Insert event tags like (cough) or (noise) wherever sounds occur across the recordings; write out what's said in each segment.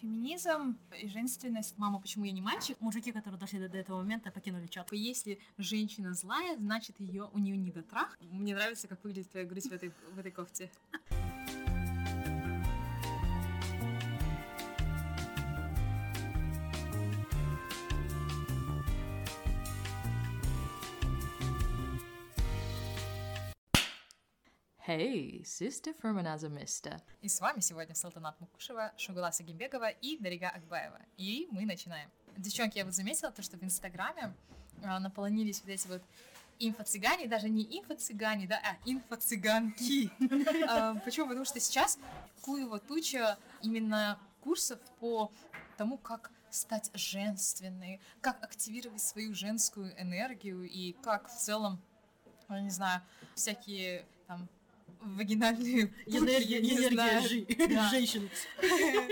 Феминизм и женственность. Мама, почему я не мальчик? Мужики, которые дошли до, до этого момента, покинули чат. Если женщина злая, значит ее у нее недотрах. Мне нравится, как выглядит твоя грудь в этой, в этой кофте. Hey, sister Ферманаза И с вами сегодня Салтанат Мукушева, Шугула Сагимбекова и Дарига Акбаева. И мы начинаем. Девчонки, я вот заметила то, что в Инстаграме а, наполонились вот эти вот инфо-цыгане, даже не инфо-цыгане, да, а инфо-цыганки. А, почему? Потому что сейчас куева туча именно курсов по тому, как стать женственной, как активировать свою женскую энергию и как в целом, я не знаю, всякие там вагинальные энергия, энергия (laughs) женщин. (laughs)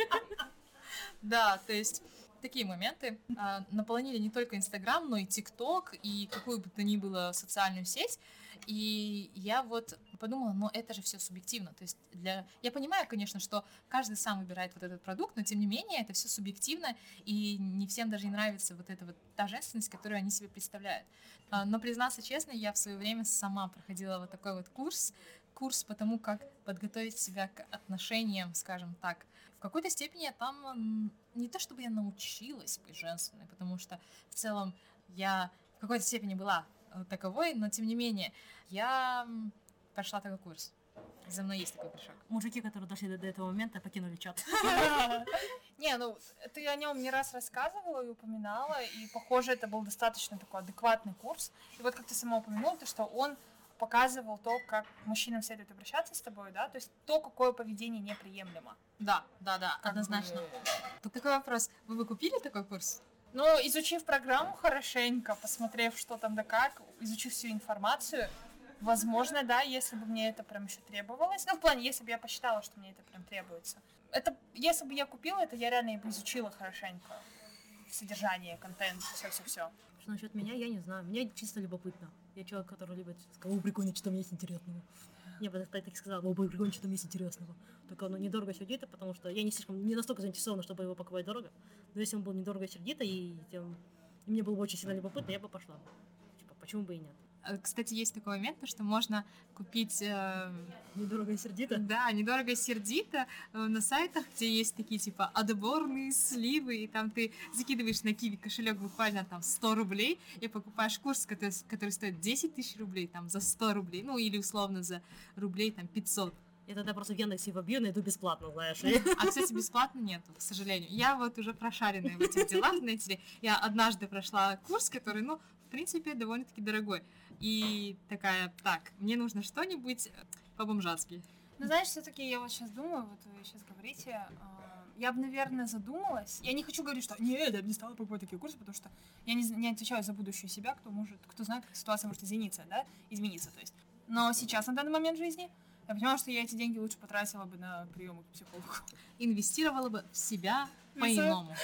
Да, то есть такие моменты а, наполонили не только Инстаграм, но и ТикТок, и какую бы то ни было социальную сеть. И я вот подумала, но это же все субъективно. То есть для... Я понимаю, конечно, что каждый сам выбирает вот этот продукт, но тем не менее это все субъективно, и не всем даже не нравится вот эта вот та женственность, которую они себе представляют. А, но признаться честно, я в свое время сама проходила вот такой вот курс, курс по тому, как подготовить себя к отношениям, скажем так. В какой-то степени я там не то чтобы я научилась быть женственной, потому что в целом я в какой-то степени была э, таковой, но тем не менее я прошла такой курс. За мной есть такой прыжок. Мужики, которые дошли до, этого момента, покинули чат. (laughs) (laughs) Не, ну ты о нем не раз рассказывала и упоминала, и похоже, это был достаточно такой адекватный курс. И вот как ты сама упомянула, то что он показывал то, как мужчинам следует обращаться с тобой, да, то есть то, какое поведение неприемлемо. Да, да, да, как однозначно. Бы... Тут такой вопрос. Вы бы купили такой курс? Ну, изучив программу хорошенько, посмотрев, что там да как, изучив всю информацию, возможно, да, если бы мне это прям еще требовалось. Ну, в плане, если бы я посчитала, что мне это прям требуется. Это, если бы я купила это, я реально бы изучила хорошенько содержание, контент, все-все-все. Что насчет меня, я не знаю. Мне чисто любопытно. Я человек, который любит сказать, о, прикольно, что там есть интересного. Я бы так, так сказала, о, прикольно, что там есть интересного. Только оно недорого сердито, потому что я не слишком, не настолько заинтересована, чтобы его покупать дорого. Но если он был недорого сердито, и, тем, и мне было бы очень сильно любопытно, я бы пошла. Типа, почему бы и нет? Э, кстати, есть такой момент, что можно купить... Э, недорого и сердито? Да, недорого и сердито э, на сайтах, где есть такие, типа, отборные сливы, и там ты закидываешь на киви кошелек буквально там 100 рублей, и покупаешь курс, который, который стоит 10 тысяч рублей, там, за 100 рублей, ну, или условно за рублей, там, 500. Я тогда просто в Яндексе вобью, найду бесплатно, знаешь. А, кстати, бесплатно нету, к сожалению. Я вот уже прошаренная в этих делах, знаете ли. Я однажды прошла курс, который, ну, в принципе, довольно-таки дорогой. И такая, так, мне нужно что-нибудь по-бомжатски. Ну, знаешь, все-таки я вот сейчас думаю, вот вы сейчас говорите, а, я бы, наверное, задумалась. Я не хочу говорить, что нет, я бы не стала покупать такие курсы, потому что я не, не отвечаю за будущую себя, кто может, кто знает, как ситуация может измениться, да, измениться, то есть. Но сейчас, на данный момент жизни, я понимаю, что я эти деньги лучше потратила бы на приемы к психологу. Инвестировала бы в себя по-иному.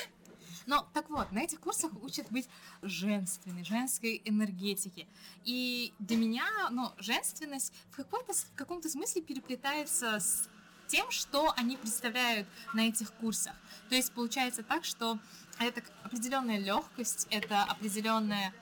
Но так вот, на этих курсах учат быть женственной, женской энергетики. И для меня, ну, женственность в, каком-то, в каком-то смысле переплетается с тем, что они представляют на этих курсах. То есть получается так, что это определенная легкость, это определенная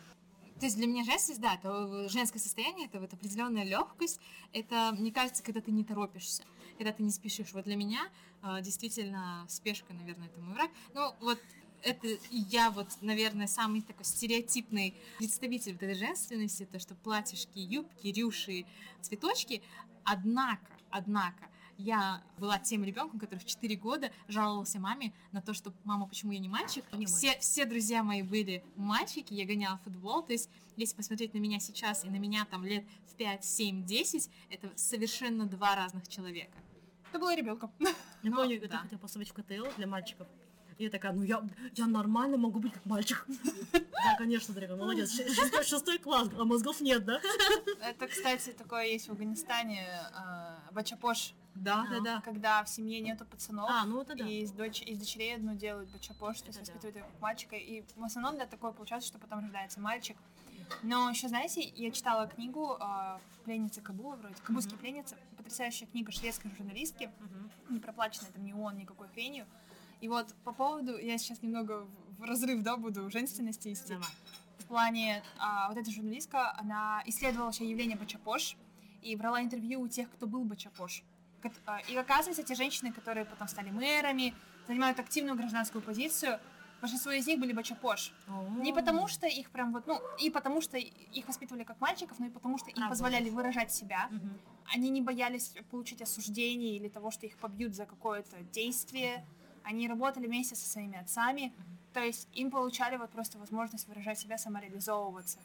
то есть для меня женственность, да, это женское состояние, это вот определенная легкость. Это, мне кажется, когда ты не торопишься, когда ты не спешишь. Вот для меня э, действительно спешка, наверное, это мой враг. Ну, вот это я вот, наверное, самый такой стереотипный представитель вот этой женственности, то, что платьишки, юбки, рюши, цветочки. Однако, однако, я была тем ребенком, который в 4 года жаловался маме на то, что мама, почему я не мальчик. Не все, все друзья мои были мальчики, я гоняла футбол. То есть, если посмотреть на меня сейчас и на меня там лет в 5, 7, 10, это совершенно два разных человека. Ты была ребенком. Я помню, да. хотела поставить в КТЛ для мальчиков. И я такая, ну я, я нормально могу быть как мальчик. (laughs) Да, конечно, Дрека, молодец. Шестой, шестой класс, а мозгов нет, да? (laughs) Это, кстати, такое есть в Афганистане, э, бачапош. Да, да, да. Когда в семье нету пацанов, а, ну это да. и из, дочь, из дочерей одну делают бачапош, то есть воспитывают как мальчика. И в основном для такое получается, что потом рождается мальчик. Но еще, знаете, я читала книгу э, «Пленница Кабула» вроде, «Кабульские mm-hmm. пленницы», потрясающая книга шведской журналистки, mm-hmm. не проплаченная там ни он, никакой хренью. И вот по поводу, я сейчас немного в- разрыв, да, буду женственности. Давай. В плане, а, вот эта журналистка, она исследовала вообще явление бачапош и брала интервью у тех, кто был бачапош. А, И оказывается, те женщины, которые потом стали мэрами, занимают активную гражданскую позицию, большинство из них были бачапош. Не потому что их прям вот, ну, и потому что их воспитывали как мальчиков, но и потому что им Работать. позволяли выражать себя. Мгм. Они не боялись получить осуждение или того, что их побьют за какое-то действие. Они работали вместе со своими отцами. То есть им получали вот просто возможность выражать себя, самореализовываться.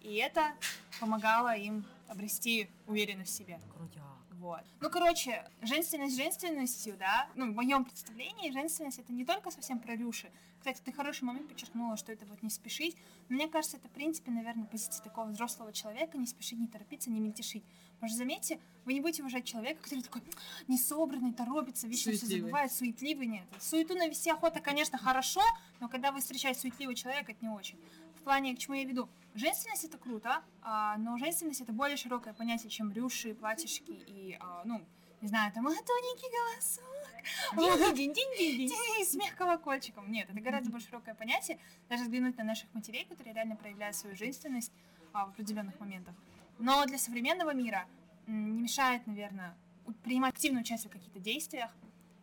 И это помогало им обрести уверенность в себе. Крутяк. Вот. Ну, короче, женственность женственностью, да, ну, в моем представлении женственность это не только совсем про рюши. Кстати, ты хороший момент подчеркнула, что это вот не спешить. Но мне кажется, это, в принципе, наверное, позиция такого взрослого человека, не спешить, не торопиться, не мельтешить. Потому что, заметьте, вы не будете уважать человека, который такой несобранный, торопится, вечно все забывает, суетливый, нет. Суету навести охота, конечно, хорошо, но когда вы встречаете суетливого человека, это не очень. В плане, к чему я веду, женственность это круто, а, но женственность это более широкое понятие, чем рюши, платьишки и, а, ну, не знаю, там, а, тоненький голосок, динь-динь-динь-динь-динь, и смех колокольчиком. Нет, это гораздо более широкое понятие. Даже взглянуть на наших матерей, которые реально проявляют свою женственность а, в определенных моментах. Но для современного мира не мешает, наверное, принимать активное участие в каких-то действиях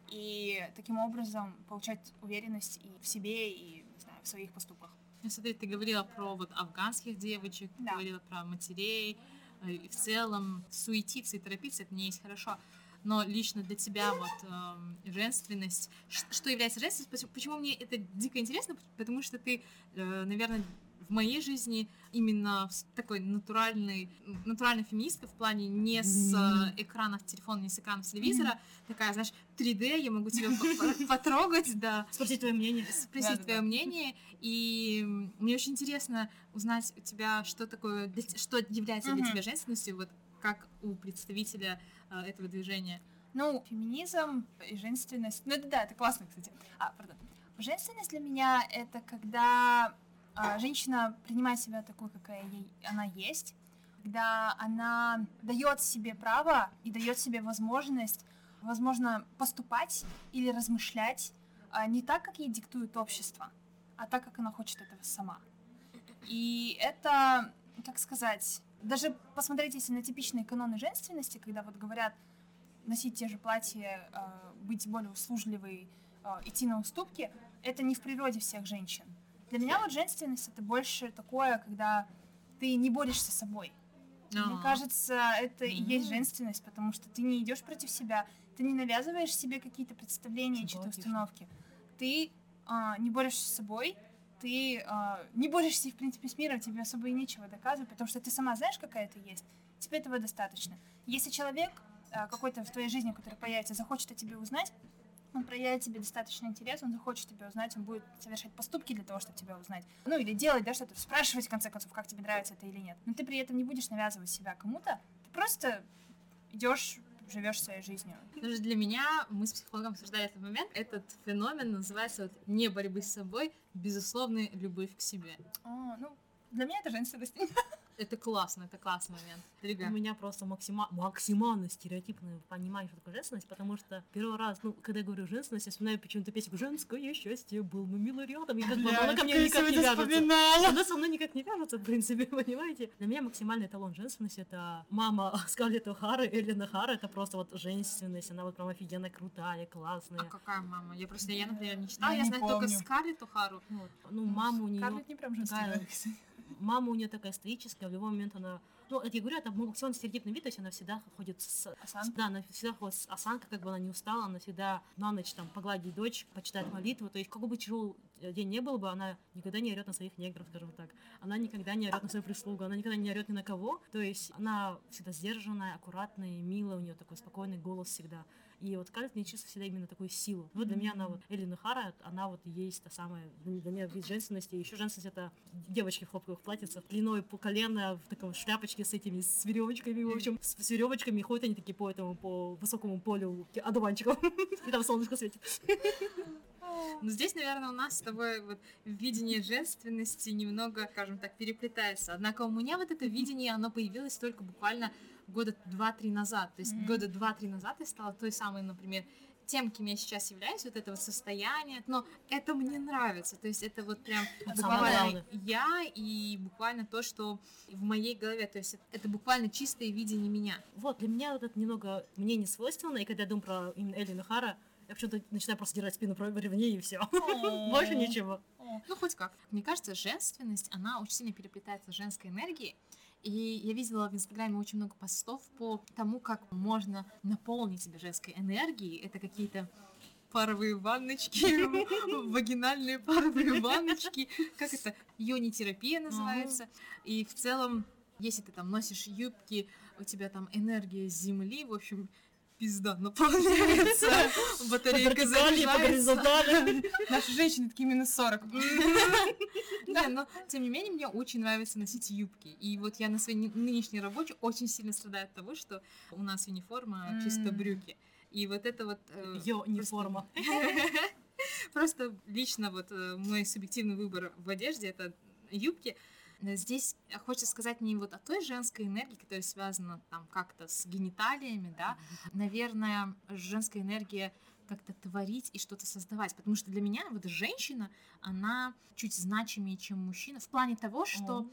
и таким образом получать уверенность и в себе, и, не знаю, в своих поступках. Ну, смотри, ты говорила про вот афганских девочек, ты Да. говорила про матерей, э, и в целом суетиться и торопиться, это не есть хорошо. Но лично для тебя вот эм, женственность, что является женственностью, почему- почему мне это дико интересно, потому что ты, э, наверное, в моей жизни именно такой натуральный, натуральная феминистка в плане не с э, экранов телефона, не с экранов телевизора, такая, знаешь, 3D, я могу тебя по- по- (laughs) потрогать, да, Спросить твое мнение. спросить твое мнение. И мне очень интересно узнать у тебя, что такое, что является для тебя женственностью, вот как у представителя э, этого движения. Ну, феминизм и женственность. Ну, это да, это классно, кстати. А, пардон. Женственность для меня это когда женщина принимает себя такой, какая ей она есть, когда она дает себе право и дает себе возможность, возможно, поступать или размышлять а, не так, как ей диктует общество, а так, как она хочет этого сама. И это, как сказать, даже посмотреть, если на типичные каноны женственности, когда вот говорят носить те же платья, э, быть более услужливой, идти на уступки, это не в природе всех женщин. Для меня вот женственность это больше такое, когда ты не борешься с собой. Мне А, кажется, это и есть женственность, потому что ты не идешь против себя, ты не навязываешь себе какие-то представления, чьи-то установки. Ты а, не борешься с собой, ты а, не борешься, в принципе, с миром, тебе особо и нечего доказывать, потому что ты сама знаешь, какая ты есть, тебе этого достаточно. Если человек а, какой-то в твоей жизни, который появится, захочет о тебе узнать, он проявит тебе достаточно интерес, он захочет тебя узнать, он будет совершать поступки для того, чтобы тебя узнать. Ну, или делать, да, что-то, спрашивать, в конце концов, как тебе нравится это или нет. Но ты при этом не будешь навязывать себя кому-то, ты просто идешь, живешь своей жизнью. Даже для меня, мы с психологом обсуждали этот момент, этот феномен называется вот не борьбы с собой, безусловная любовь к себе. А, ну, для меня это женственность. (laughs) Это классно, это классный момент. У Рига. меня просто максима- максимально стереотипное понимание, что такое женственность, потому что первый раз, ну, когда я говорю женственность, я вспоминаю почему-то песню «Женское счастье был мы мило рядом», и как бы она ко мне никак не вяжется. Она со мной никак не вяжется, в принципе, (laughs) понимаете? Для меня максимальный эталон женственности — это мама (laughs) Скарлетт О'Хара, Эллен О'Хара, это просто вот женственность, она вот прям офигенно крутая, классная. А какая мама? Я просто, я, например, не читала, Я я, не знаю только помню. Скарлетт О'Хару. Вот. Ну, мама у нее Скарлетт не прям такая- женственная. Мама у нее такая стоическая, в любой момент она... Ну, это я говорю, это максимально стереотипный вид, то есть она всегда ходит с... Осанка. Да, она всегда ходит с осанкой, как бы она не устала, она всегда на ночь там погладит дочь, почитает молитву, то есть какой бы тяжелый день не был бы, она никогда не орет на своих негров, скажем так. Она никогда не орет на свою прислугу, она никогда не орет ни на кого, то есть она всегда сдержанная, аккуратная, милая, у нее такой спокойный голос всегда. И вот Скарлетт мне чувствует всегда именно такую силу. Вот для меня она вот, Эллина Хара, она вот есть та самая, для меня вид женственности. Еще женственность это девочки в хлопковых платьицах, длиной по колено, в таком шляпочке с этими, с веревочками, в общем, с, с веревочками ходят они такие по этому, по высокому полю одуванчиков. (laughs) И там солнышко светит. Но здесь, наверное, у нас с тобой вот видение женственности немного, скажем так, переплетается. Однако у меня вот это видение, оно появилось только буквально года два-три назад. То есть Мгм. года два-три назад я стала той самой, например, тем, кем я сейчас являюсь, вот это вот состояние, но это мне нравится, то есть это вот прям Это буквально я и буквально то, что в моей голове, то есть это буквально чистое видение меня. Вот, для меня вот это немного мне не свойственно, и когда я думаю про именно Эллен и Хара, я почему-то начинаю просто держать спину про ревней и все. (laughs) Больше ничего. Ну, хоть как. Мне кажется, женственность, она очень сильно переплетается с женской энергией. И я видела в Инстаграме очень много постов по тому, как можно наполнить себя женской энергией. Это какие-то паровые ванночки, (laughs) вагинальные паровые ванночки. Как это? Йони-терапия называется. И в целом, если ты там носишь юбки, у тебя там энергия земли, в общем, пизда наполняется, (laughs) По батарейка заряжается. Наши женщины такие минус 40. Да, (laughs) но тем не менее мне очень нравится носить юбки. И вот я на своей ны- нынешней работе очень сильно страдаю от того, что у нас униформа чисто М. брюки. И вот это вот... э, Йо, не просто- форма. (laughs) Просто лично вот э, мой субъективный выбор в одежде это юбки. Э, Здесь хочется сказать не вот о той женской энергии, которая связана там как-то с гениталиями, да. Наверное, женская энергия как-то творить и что-то создавать. Потому что для меня вот женщина, она чуть значимее, чем мужчина, в плане того, что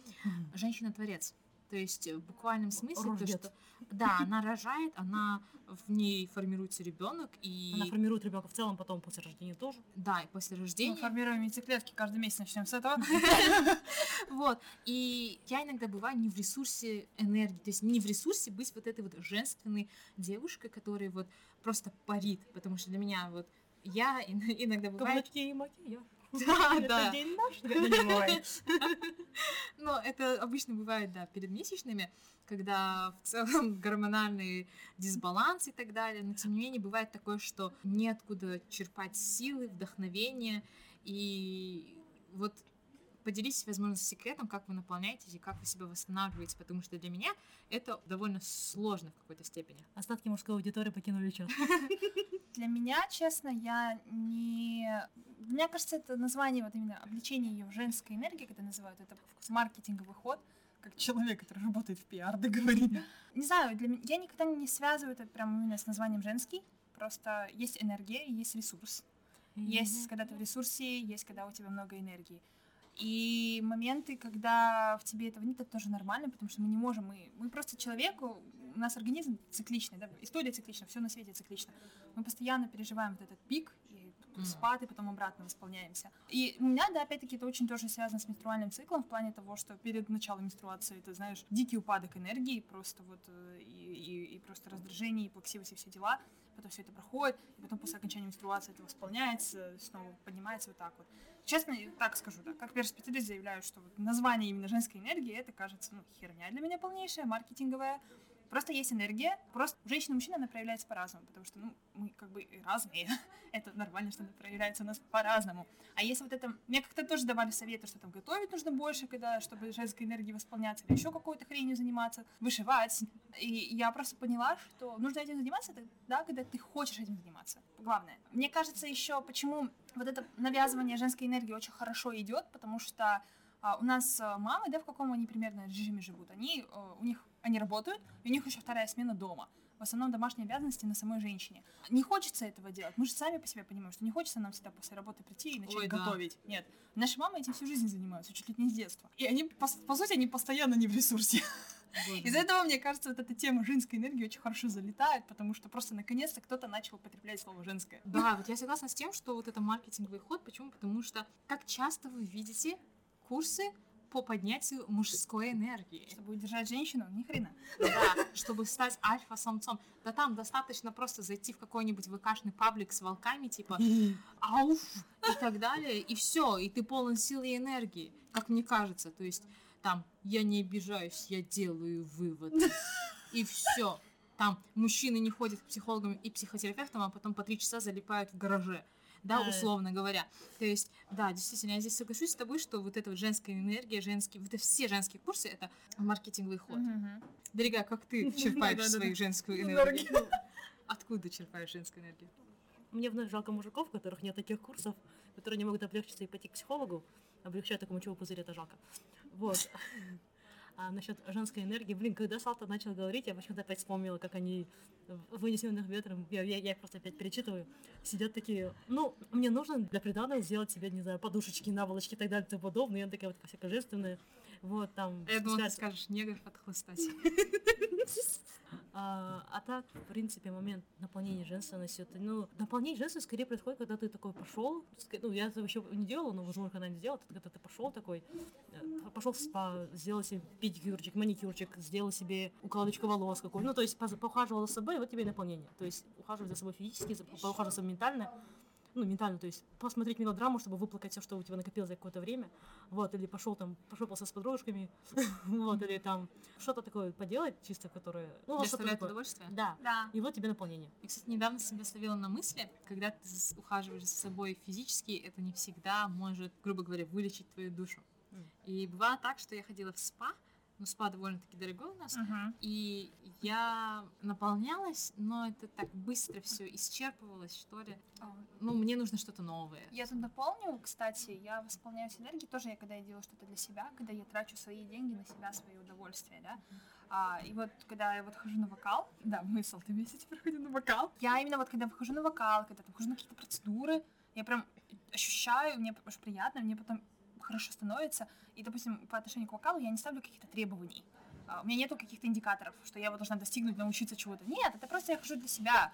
женщина творец. То есть э, в буквальном смысле, то, что да, она рожает, она в ней формируется ребенок, и Она формирует ребенка в целом, потом после рождения тоже. да, и после Мы рождения. формируем яйцеклетки каждый месяц, начнем с этого. (laughs) Вот. И я иногда бываю не в ресурсе энергии, то есть не в ресурсе быть вот этой вот женственной девушкой, которая вот просто парит, потому что для меня вот я ин- иногда бывает... Каблучки и макияж. (laughs) Да, Это да. день наш. Это не мой. (laughs) Но это обычно бывает, да, перед месячными, когда в целом (laughs) гормональный дисбаланс и так далее. Но тем не менее бывает такое, что неоткуда черпать силы, вдохновение. И вот поделитесь, возможно, секретом, как вы наполняетесь и как вы себя восстанавливаете, потому что для меня это довольно сложно в какой-то степени. Остатки мужской аудитории покинули чат. Для меня, честно, я не... Мне кажется, это название, вот именно обличение ее в женской энергии, когда называют это маркетинговый ход, как человек, который работает в пиар, да говорит. Не знаю, для меня... я никогда не связываю это прям именно с названием женский, просто есть энергия и есть ресурс. Есть, когда ты в ресурсе, есть, когда у тебя много энергии. И моменты, когда в тебе этого нет, это тоже нормально, потому что мы не можем, мы, мы просто человеку, у нас организм цикличный, да, история циклична, все на свете циклично. Мы постоянно переживаем вот этот пик, и спад, и потом обратно восполняемся. И у меня, да, опять-таки, это очень тоже связано с менструальным циклом, в плане того, что перед началом менструации, ты знаешь, дикий упадок энергии, просто вот, э, и, и- и просто раздражение, и плаксивость, и все дела, потом все это проходит, и потом после окончания менструации это восполняется, снова поднимается вот так вот. Честно, так скажу, да, как первый заявляю, что вот название именно женской энергии, это кажется, ну, херня для меня полнейшая, маркетинговая. Просто есть энергия, просто у женщины и мужчин она проявляется по-разному, потому что, ну, мы как бы разные. (laughs) это нормально, что она проявляется у нас по-разному. А если вот это... Мне как-то тоже давали советы, что там готовить нужно больше, когда, чтобы женской энергией восполняться, или еще какой-то хренью заниматься, вышивать. И я просто поняла, что нужно этим заниматься тогда, когда ты хочешь этим заниматься. Главное. Мне кажется еще, почему вот это навязывание женской энергии очень хорошо идет, потому что а, у нас а, мамы, да, в каком они примерно режиме живут, они, э, у них, они работают, и у них еще вторая смена дома. В основном домашние обязанности на самой женщине. Не хочется этого делать. Мы же сами по себе понимаем, что не хочется нам всегда после работы прийти и начать Ой, да. готовить. Нет. Наши мамы этим всю жизнь занимаются, чуть ли не с детства. И они, по, по сути, они постоянно не в ресурсе. Из-за этого, мне кажется, вот эта тема женской энергии очень хорошо залетает, потому что просто наконец-то кто-то начал употреблять слово женское. Да, вот я согласна с тем, что вот это маркетинговый ход. Почему? Потому что как часто вы видите курсы по поднятию мужской энергии. Чтобы удержать женщину, ни хрена. Да, чтобы стать альфа-самцом. Да там достаточно просто зайти в какой-нибудь ВКшный паблик с волками, типа ауф и так далее, и все, и ты полон силы и энергии, как мне кажется. То есть там я не обижаюсь, я делаю вывод. И все. Там мужчины не ходят к психологам и психотерапевтам, а потом по три часа залипают в гараже. Да, Да. условно говоря. То есть, да, действительно, я здесь соглашусь с тобой, что вот эта вот женская энергия, женские, вот это все женские курсы, это маркетинговый ход. Мгм. Дорогая, как ты (laughs) черпаешь свою женскую Энергию. энергию? Откуда черпаешь женскую энергию? Мне вновь жалко мужиков, у которых нет таких курсов, которые не могут облегчиться и пойти к психологу. Облегчать такому чего пузырь, это жалко. Вот. А насчет женской энергии, блин, когда Салта начал говорить, я почему-то опять вспомнила, как они вынесенных ветром, я, я, я их просто опять перечитываю, сидят такие, ну, мне нужно для приданого сделать себе, не знаю, подушечки, наволочки и так далее и тому подобное, и она такая вот всякая женственная, вот, там... Я думала, ты скажешь, негров отхлыстать. (laughs) А, а так, в принципе, момент наполнения женственностью, это, ну, наполнение женственности скорее происходит, когда ты такой пошел, ну, я это еще не делала, но, возможно, когда не сделала, когда ты пошел такой, пошел в спа, сделал себе педикюрчик, маникюрчик, сделал себе укладочку волос какой, ну, то есть поухаживала за собой, вот тебе и наполнение. То есть ухаживать за собой физически, поухаживать за собой ментально, ну, ментально, то есть посмотреть мелодраму, чтобы выплакать все, что у тебя накопилось за какое-то время, вот, или пошел там, пошопался с подружками, (laughs) вот, или там что-то такое поделать, чисто которое, ну, Доставляет такое. удовольствие? Да, Да. и вот тебе наполнение. Я, кстати, недавно себя словила на мысли, когда ты ухаживаешь за собой физически, это не всегда может, грубо говоря, вылечить твою душу. И бывало так, что я ходила в спа, ну, спа довольно-таки дорогой у нас, Мгм. и я наполнялась, но это так быстро все исчерпывалось, что ли. А, Ну, мне нужно что-то новое. Я тут дополню, кстати, я восполняюсь энергией тоже, я когда я делаю что-то для себя, когда я трачу свои деньги на себя, свои удовольствия, да. А, и вот когда я вот хожу на вокал, да, мы с Алтами теперь (laughs) ходим на вокал, я именно вот когда выхожу на вокал, когда там хожу на какие-то процедуры, я прям ощущаю, мне очень приятно, мне потом хорошо становится, и, допустим, по отношению к вокалу я не ставлю каких-то требований. А, У меня нету каких-то индикаторов, что я вот должна достигнуть, научиться чего-то. Нет, это просто я хожу для себя.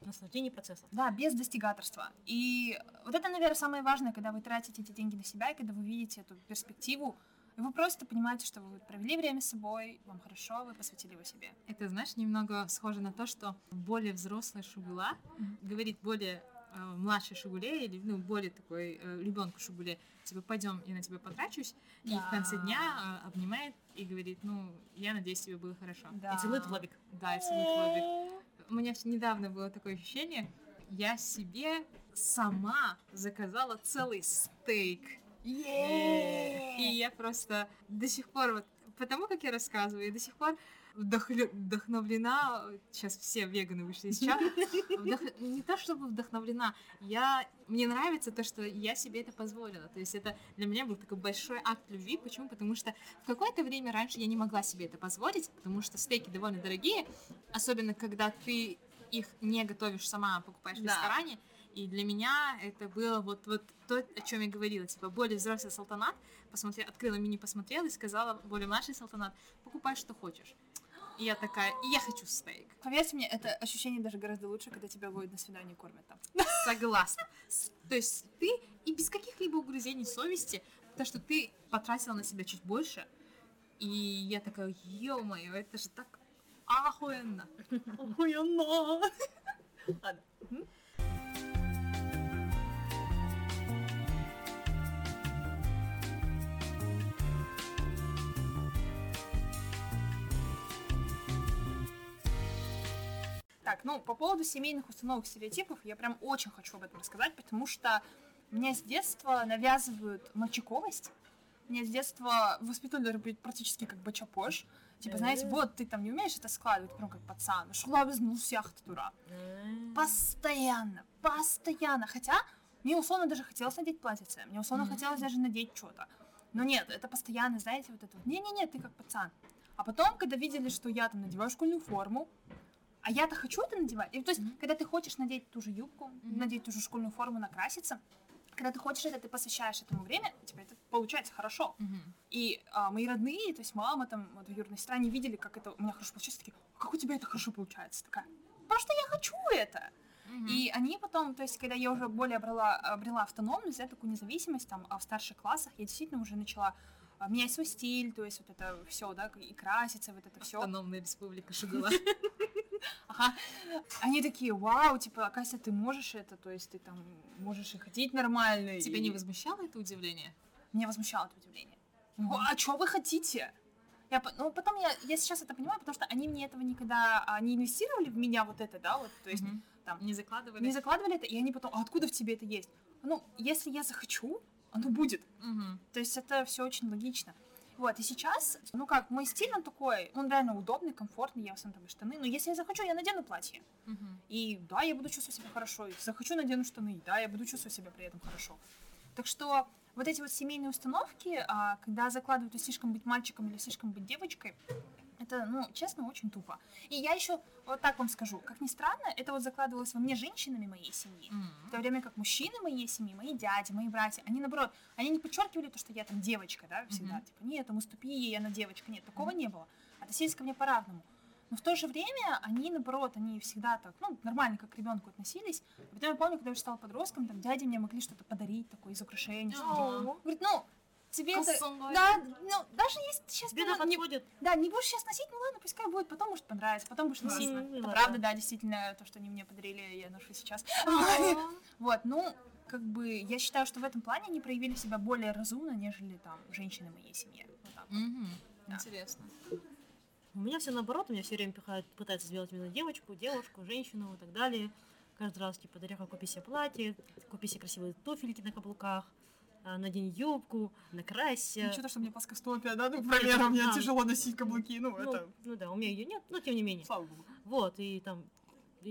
Наслаждение процесса. Да, без достигаторства. И вот это, наверное, самое важное, когда вы тратите эти деньги на себя, и когда вы видите эту перспективу, и вы просто понимаете, что вы провели время с собой, вам хорошо, вы посвятили его себе. Это, знаешь, немного схоже на то, что более взрослая Шугула Мгм. говорит более э, младшей Шугуле или ну, более такой э, ребенку Шугуле, типа, пойдем, я на тебя потрачусь, и в конце Да. дня э, обнимает и говорит, ну, я надеюсь, тебе было хорошо. Да. И целует в лобик. Да, и целует в лобик. У меня недавно было такое ощущение, я себе сама заказала целый стейк. И я просто до сих пор, вот потому как я рассказываю, я до сих пор вдохлю- вдохновлена, сейчас все веганы вышли из чата, Вдох- не то чтобы вдохновлена, я, мне нравится то, что я себе это позволила, то есть это для меня был такой большой акт любви, почему? Потому что в какое-то время раньше я не могла себе это позволить, потому что стейки довольно дорогие, особенно когда ты их не готовишь сама, а покупаешь в Да. ресторане, и для меня это было вот, вот то, о чем я говорила, типа более взрослый салтанат, посмотрела, открыла меню, посмотрела и сказала более младший салтанат, покупай что хочешь. И я такая, и я хочу стейк. Поверьте мне, это ощущение даже гораздо лучше, когда тебя водят на свидание и кормят там. Согласна. То есть ты и без каких-либо угрызений совести, то, что ты потратила на себя чуть больше, и я такая, ё-моё, это же так охуенно. Охуенно! Ладно. Так, ну, по поводу семейных установок стереотипов, я прям очень хочу об этом рассказать, потому что меня с детства навязывают мальчиковость. Меня с детства воспитывали практически как бачапош. Типа, знаете, вот ты там не умеешь это складывать, прям как пацан. Шла без ну всех тура. Постоянно, постоянно. Хотя мне условно даже хотелось надеть платьице, мне условно хотелось даже надеть что-то. Но нет, это постоянно, знаете, вот это вот, не-не-не, ты как пацан. А потом, когда видели, что я там надеваю школьную форму, а я-то хочу это надевать. И, то есть, Мгм. когда ты хочешь надеть ту же юбку, Мгм. надеть ту же школьную форму, накраситься, когда ты хочешь это, ты посвящаешь этому время, у тебя это получается хорошо. И а, мои родные, то есть мама, там, вот, юрная сестра, они видели, как это у меня хорошо получается, такие, как у тебя это хорошо получается? Такая, потому что я хочу это. И они потом, то есть, когда я уже более обрела, обрела автономность, да, такую независимость, там, а в старших классах, я действительно уже начала а, менять свой стиль, то есть вот это все, да, и краситься, вот это все. Автономная республика Шугула. (laughs) Ага. Они такие, вау, типа, оказывается, ты можешь это, то есть ты там можешь и ходить нормально. Тебя и- не возмущало это удивление? Меня возмущало это удивление. «О, А что вы хотите? Я, ну, потом я, я сейчас это понимаю, потому что они мне этого никогда а, не инвестировали в меня вот это, да, вот, то есть Мгм. там Не закладывали? не закладывали это, и они потом, а откуда в тебе это есть? Ну, если я захочу, оно будет. Мгм. То есть это все очень логично. Вот, и сейчас, ну как, мой стиль, он такой, он реально удобный, комфортный, я в основном там и штаны, но если я захочу, я надену платье. Мгм. И да, я буду чувствовать себя хорошо, и захочу, надену штаны, и да, я буду чувствовать себя при этом хорошо. Так что вот эти вот семейные установки, а, когда закладывают, слишком быть мальчиком или слишком быть девочкой, это, ну, честно, очень тупо. И я еще вот так вам скажу, как ни странно, это вот закладывалось во мне женщинами моей семьи, в то время как мужчины моей семьи, мои дяди, мои братья, они наоборот, они не подчеркивали то, что я там девочка, да, всегда, Мгм. типа, нет, там уступи ей, она девочка, нет, такого не было. Относились ко мне по-разному. Но в то же время они, наоборот, они всегда так, ну, нормально как к ребенку относились. А потом я помню, когда я уже стала подростком, там дяди мне могли что-то подарить, такое из украшений. что-то. Говорит, ну, тебе это... Да, ну, даже если ты сейчас Тебе не, подходит. да, не будешь сейчас носить, ну ладно, пускай будет, потом может понравится, потом будешь Ну, носить. ну, Это ладно. правда, да, действительно, то, что они мне подарили, я ношу сейчас. (laughs) Вот, ну, как бы, я считаю, что в этом плане они проявили себя более разумно, нежели там женщины моей семьи. Вот так. Интересно. У меня все наоборот, у меня все время пихают, пытаются сделать именно девочку, девушку, женщину и так далее. Каждый раз, типа, Дарьяха, купи себе платье, купи себе красивые туфельки на каблуках, надень юбку, накрасься. Ну, что-то, что мне плоскостопие, да, ну, Нет, примеру, мне да. тяжело носить каблуки, ну, ну, это, ну да, у меня ее нет, но тем не менее. слава богу. Вот, и там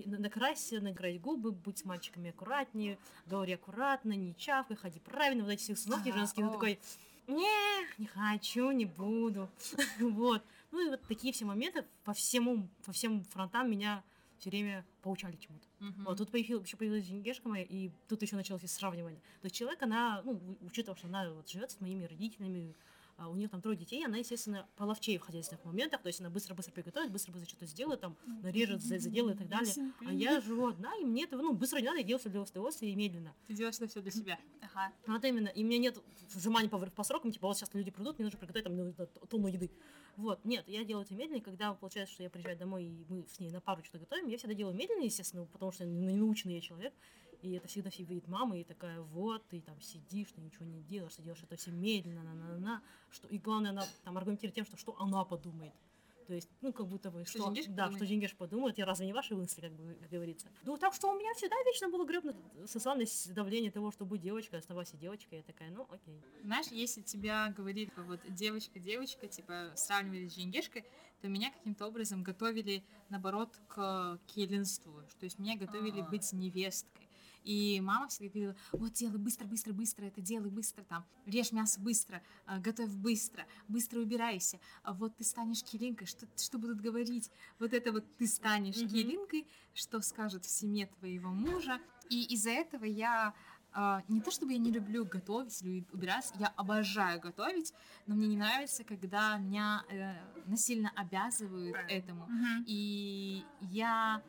накрасься, накрась губы, будь с мальчиками аккуратнее, говори аккуратно, не чавкай, ходи правильно, вот эти все установки женские, ты о. такой, не, не хочу, не буду, (laughs) вот. Ну и вот такие все моменты по всему, по всем фронтам меня все время поучали чему-то. Мгм. Вот, тут появилась, еще появилась Женгешка моя, и тут еще началось и сравнивание. То есть человек, она, ну, учитывая, что она вот живет с моими родителями, а у нее там трое детей, она, естественно, половчее в хозяйственных моментах, то есть она быстро-быстро приготовит, быстро-быстро что-то сделает, там, нарежет, за- заделает и так далее. А я живу одна, и мне этого, ну, быстро не надо, я делаю все для остеоса и медленно. Ты делаешь это все для себя. Ага. Вот именно. И у меня нет сжимания по, по срокам, типа, вот сейчас люди придут, мне нужно приготовить там ну, тонну еды. Вот, нет, я делаю это медленно, и когда получается, что я приезжаю домой, и мы с ней на пару что-то готовим, я всегда делаю медленно, естественно, потому что не наученный я человек, и это всегда все видит мама, и такая, вот, ты там сидишь, ты ничего не делаешь, ты делаешь это все медленно, на на на что И главное, она там аргументирует тем, что что она подумает. То есть, ну, как будто бы, Что что, да, подумает? что Женгеш подумает, и разве не ваши мысли, как бы как говорится. Ну, так что у меня всегда вечно было гребное социальное давление того, что будь девочкой, оставайся девочкой. Я такая, ну, окей. Знаешь, если тебя говорили, типа, вот девочка-девочка, типа, сравнивали с Женгешкой, то меня каким-то образом готовили, наоборот, к келенству. То есть меня готовили А. быть невесткой. И мама всегда говорила, вот делай быстро, быстро, быстро, это делай быстро, там, режь мясо быстро, а, готовь быстро, быстро убирайся, а вот ты станешь килинкой, что, что будут говорить? Вот это вот ты станешь Мгм. килинкой, что скажут в семье твоего мужа. И из-за этого я а, не то чтобы я не люблю готовить или убираться, я обожаю готовить, но мне не нравится, когда меня э, насильно обязывают этому. И я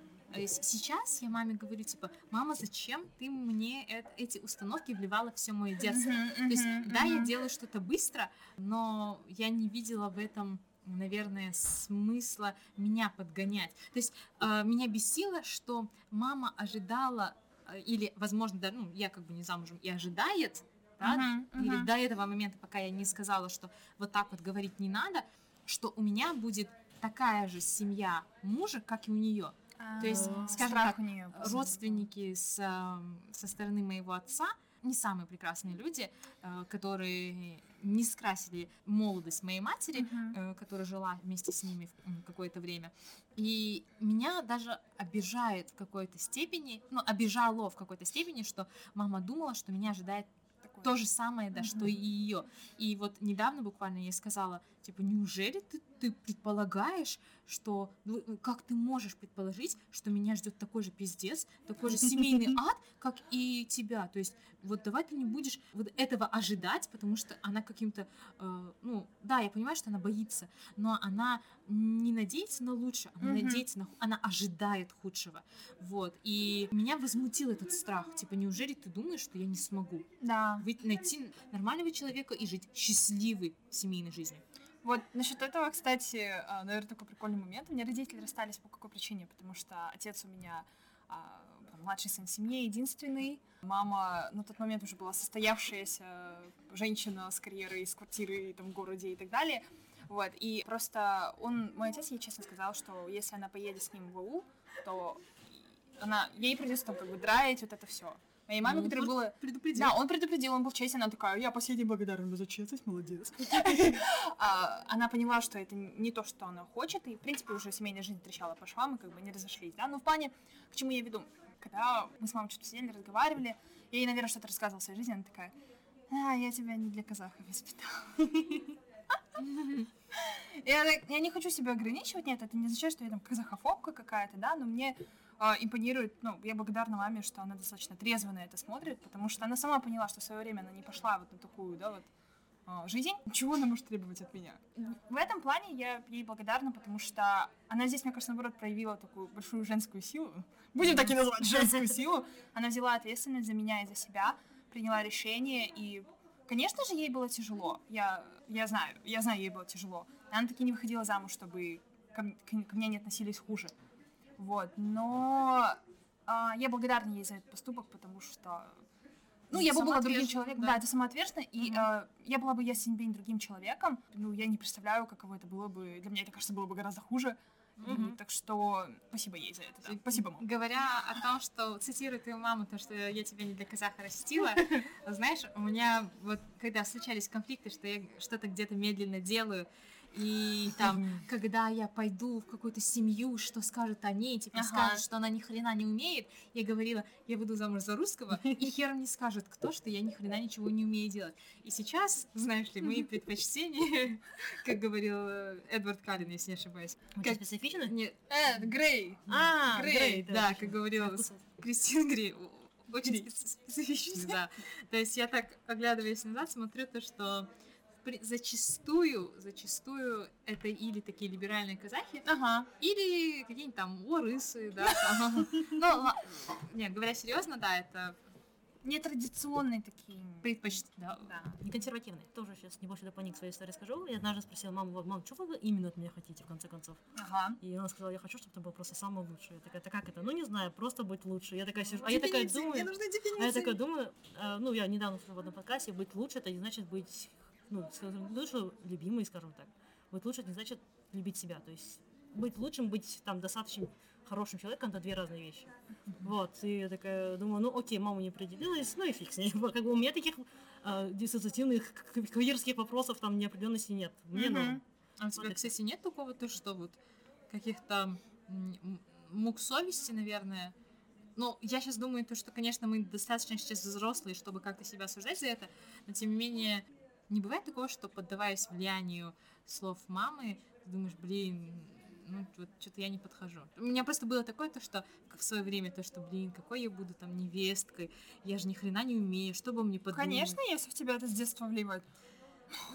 сейчас я маме говорю, типа, мама, зачем ты мне эт- эти установки вливала все мое детство? Мгм, То есть, мгм, да, я делаю что-то быстро, но я не видела в этом наверное, смысла меня подгонять. То есть э, меня бесило, что мама ожидала, э, или, возможно, да, ну, я как бы не замужем, и ожидает, да, Мгм, или мгм. до этого момента, пока я не сказала, что вот так вот говорить не надо, что у меня будет такая же семья мужа, как и у нее. То есть, А, скажем так, у родственники с, эм, со стороны моего отца не самые прекрасные люди, э, которые не скрасили молодость моей матери, э, которая жила вместе с ними какое-то время. И меня даже обижает в какой-то степени, ну, обижало в какой-то степени, что мама думала, что меня ожидает Такое. то же самое, да, что Мгм. и ее. И вот недавно буквально я сказала, типа, неужели ты, ты предполагаешь, что, ну, э, как ты можешь предположить, что меня ждет такой же пиздец, такой же семейный (laughs) ад, как и тебя. То есть вот давай ты не будешь вот этого ожидать, потому что она каким-то, э, ну, да, я понимаю, что она боится, но она не надеется на лучшее, она Мгм. надеется на, она ожидает худшего. Вот. И меня возмутил этот страх. Типа, неужели ты думаешь, что я не смогу Да. вы- найти нормального человека и жить счастливой семейной жизнью? Вот насчет этого, кстати, наверное, такой прикольный момент. У меня родители расстались по какой причине? Потому что отец у меня а, младший сын в семье, единственный. Мама на тот момент уже была состоявшаяся женщина с карьерой, с квартирой там, в городе и так далее. Вот, и просто он, мой отец ей честно сказал, что если она поедет с ним в ВУ, то она, ей придется там как бы драить вот это все. Моей маме, Ну, которая была Предупредил. да, он предупредил, он был честен, она такая, я последний благодарен за честность, молодец. (laughs) А, Она поняла, что это не то, что она хочет, и, в принципе, уже семейная жизнь трещала по швам, и как бы не разошлись, да, но в плане, к чему я веду, когда мы с мамой что-то сидели, разговаривали, я ей, наверное, что-то рассказывала о своей жизни, она такая, А, я тебя не для казахов воспитала. (laughs) Я, я не хочу себя ограничивать, нет, это не означает, что я там казахофобка какая-то, да, но мне а, импонирует, ну, я благодарна маме, что она достаточно трезво на это смотрит, потому что она сама поняла, что в свое время она не пошла вот на такую, да, вот а, жизнь. Чего она может требовать от меня? В этом плане я ей благодарна, потому что она здесь, мне кажется, наоборот, проявила такую большую женскую силу. Будем так и называть, женскую (laughs) силу. Она взяла ответственность за меня и за себя, приняла решение, и, конечно же, ей было тяжело. Я, я знаю, я знаю, ей было тяжело. Она таки не выходила замуж, чтобы ко, м- к- ко мне не относились хуже. Вот, но а, я благодарна ей за этот поступок, потому что ну, я бы была другим Самоотверженно, человеком, да. да, это самоответственно, и Мгм. а, я была бы, бы не другим человеком, ну, я не представляю, каково это было бы, для меня это, кажется, было бы гораздо хуже, Мгм. так что спасибо ей за это, да. спасибо, мам. Говоря о том, что цитирую твою маму, то, что я тебя не для казаха растила, (laughs) знаешь, у меня вот когда случались конфликты, что я что-то где-то медленно делаю, и там, когда я пойду в какую-то семью, что скажут о ней, типа Ага. скажут, что она ни хрена не умеет, я говорила, я выйду замуж за русского, (laughs) и хер мне скажет кто, что я ни хрена ничего не умею делать. И сейчас, знаешь ли, мои (laughs) предпочтения, (laughs) как говорил э, Эдвард Каллен, если не ошибаюсь. Как- специфично? Не, Э, Грей. А, Грей, да, как говорила Кристин Грей, очень Грей. специ- специфичный, да. То есть я так, оглядываясь назад, смотрю то, что зачастую, зачастую это или такие либеральные казахи, Ага. или какие-нибудь там орысы, да. (laughs) Ну, не, говоря серьезно, да, это Нетрадиционные такие. предпочтение, да. Да. Не консервативный. Тоже сейчас небольшой дополнение к своей истории скажу. Я однажды спросила маму, «Вот, мам, что вы именно от меня хотите, в конце концов? Ага. И она сказала, я хочу, чтобы ты был просто самый лучший. Я такая, это как это? Ну, не знаю, просто быть лучше. Я такая сижу, а я такая думаю, а я такая думаю, э, ну, я недавно в одном подкасте, быть лучше, это не значит быть, ну, скажем, лучше любимой, скажем так. Быть лучше, не значит любить себя. То есть быть лучшим, быть там достаточно хорошим человеком, это две разные вещи. Вот, и я такая думаю, ну окей, мама не определилась, ну и фиг с ней. Как бы у меня таких э, диссоциативных к- карьерских вопросов там неопределенности нет. Мне норм. А у тебя, Вот кстати, нет такого, то что вот каких-то мук совести, наверное? Ну, я сейчас думаю, то, что, конечно, мы достаточно сейчас взрослые, чтобы как-то себя осуждать за это, но тем не менее, не бывает такого, что, поддаваясь влиянию слов мамы, ты думаешь, блин, ну, вот что-то я не подхожу. У меня просто было такое, то, что в свое время, то, что, блин, какой я буду там невесткой, я же ни хрена не умею, что бы мне подумать. Конечно, если в тебя это с детства вливают.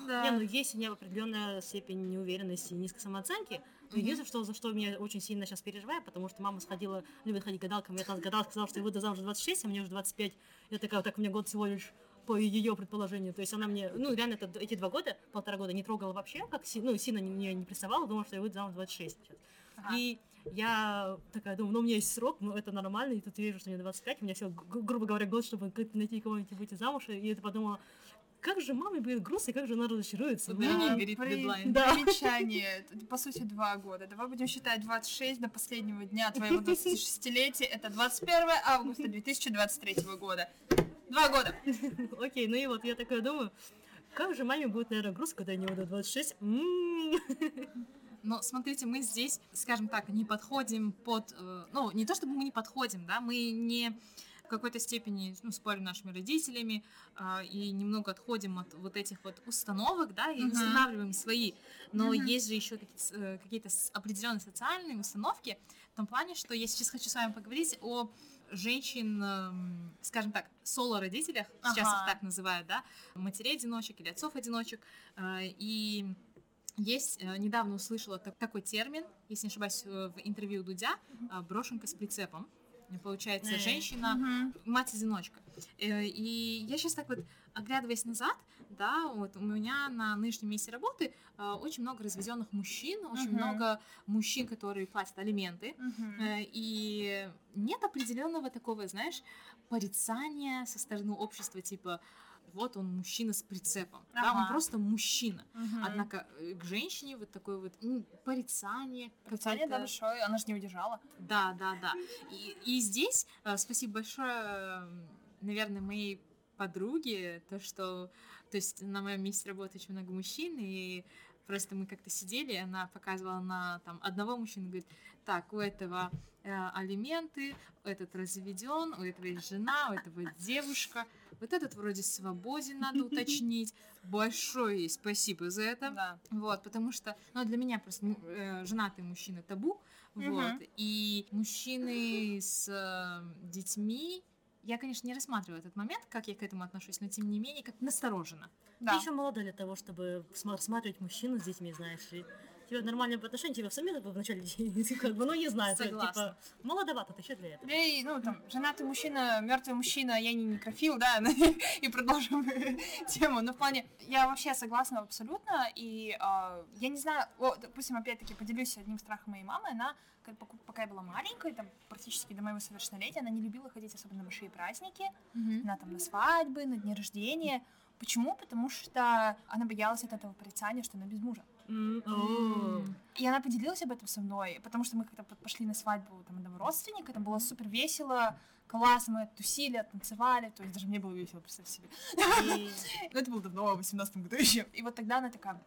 да. Не, ну есть у меня определенная степень неуверенности и низкой самооценки. Но Мгм. единственное, что, за что я очень сильно сейчас переживаю, потому что мама сходила, любит ходить гадалкам, я там гадалка сказала, что я выйду замуж в 26, а мне уже 25. Я такая, так у меня год всего лишь по ее предположению. То есть она мне, ну, реально, это, эти два года, полтора года не трогала вообще, как си- ну, сильно не- мне не приставала, думала, что я выйду замуж в 26 сейчас. Ага. И я такая думаю, ну, у меня есть срок, ну, это нормально, и тут вижу, что мне 25, у меня все, грубо говоря, год, чтобы найти кого-нибудь и выйти замуж, и я подумала, как же маме будет грустно, и как же она разочаруется. Да, горит при- дедлайн. Да. Примечание. По сути, два года. Давай будем считать 26 до последнего дня твоего 26-летия. Это 21 августа 2023 года. Два года. (laughs) Окей, ну и вот я такая думаю, как же маме будет, наверное, грустно, когда я не буду 26. М. Но смотрите, мы здесь, скажем так, не подходим под... э, ну, не то чтобы мы не подходим, да, мы не в какой-то степени ну, спорим нашими родителями а, и немного отходим от вот этих вот установок, да, и Мгм. устанавливаем свои. Но Мгм. есть же еще какие-то, э, какие-то определенные социальные установки в том плане, что я сейчас хочу с вами поговорить о женщин, эм, скажем так, соло-родителях, сейчас их Ага. так называют, да, матерей-одиночек или отцов-одиночек, э, и есть, э, недавно услышала так- такой термин, если не ошибаюсь, э, в интервью Дудя, брошенка с прицепом. Получается, Э. женщина, Мгм. мать-одиночка. Э, И я сейчас так вот, оглядываясь назад, да, вот у меня на нынешнем месте работы э, очень много разведенных мужчин, очень Мгм. много мужчин, которые платят алименты. Э, И нет определенного такого, знаешь, порицания со стороны общества, типа, вот он мужчина с прицепом, да, он Ага. просто мужчина. Мгм. Однако э, к женщине вот такое вот м, порицание. Порицание, да, большое. Она же не удержала. Да, да, да. И, и здесь э, спасибо большое, э, наверное, моей подруге, то, что, то есть на моем месте работает очень много мужчин, и Просто мы как-то сидели, и она показывала на там одного мужчину, говорит, так, у этого э, алименты, этот разведен, у этого есть жена, у этого девушка, вот этот вроде свободен, надо (laughs) уточнить. Большое ей спасибо за это. Да. Вот, потому что, ну, для меня просто э, женатые мужчины табу, Мгм. вот, и мужчины с э, детьми, я, конечно, не рассматриваю этот момент, как я к этому отношусь, но тем не менее, как настороженно. Да. Ты еще молода для того, чтобы сма- рассматривать мужчину с детьми, знаешь ли. Тебе нормальные отношения, тебе в деле в начале (laughs) как бы, ну не знаю, ты, Согласна. типа, молодовато ты еще для этого. И, ну, там, женатый мужчина, мертвый мужчина, я не некрофил, да, (laughs) и продолжим (laughs) тему. Но в плане, я вообще согласна абсолютно, и а, я не знаю, о, допустим, опять-таки поделюсь одним страхом моей мамы, она, пока я была маленькой, там, практически до моего совершеннолетия, она не любила ходить особенно на большие праздники, на, там, на свадьбы, на дни рождения. Почему? Потому что она боялась от этого порицания, что она без мужа. И она поделилась об этом со мной, потому что мы как-то пошли на свадьбу там, одного родственника, там было супер весело, классно, мы тусили, танцевали, то есть даже мне было весело, представь себе. (laughs) Но это было давно, в 18 году еще. И вот тогда она такая,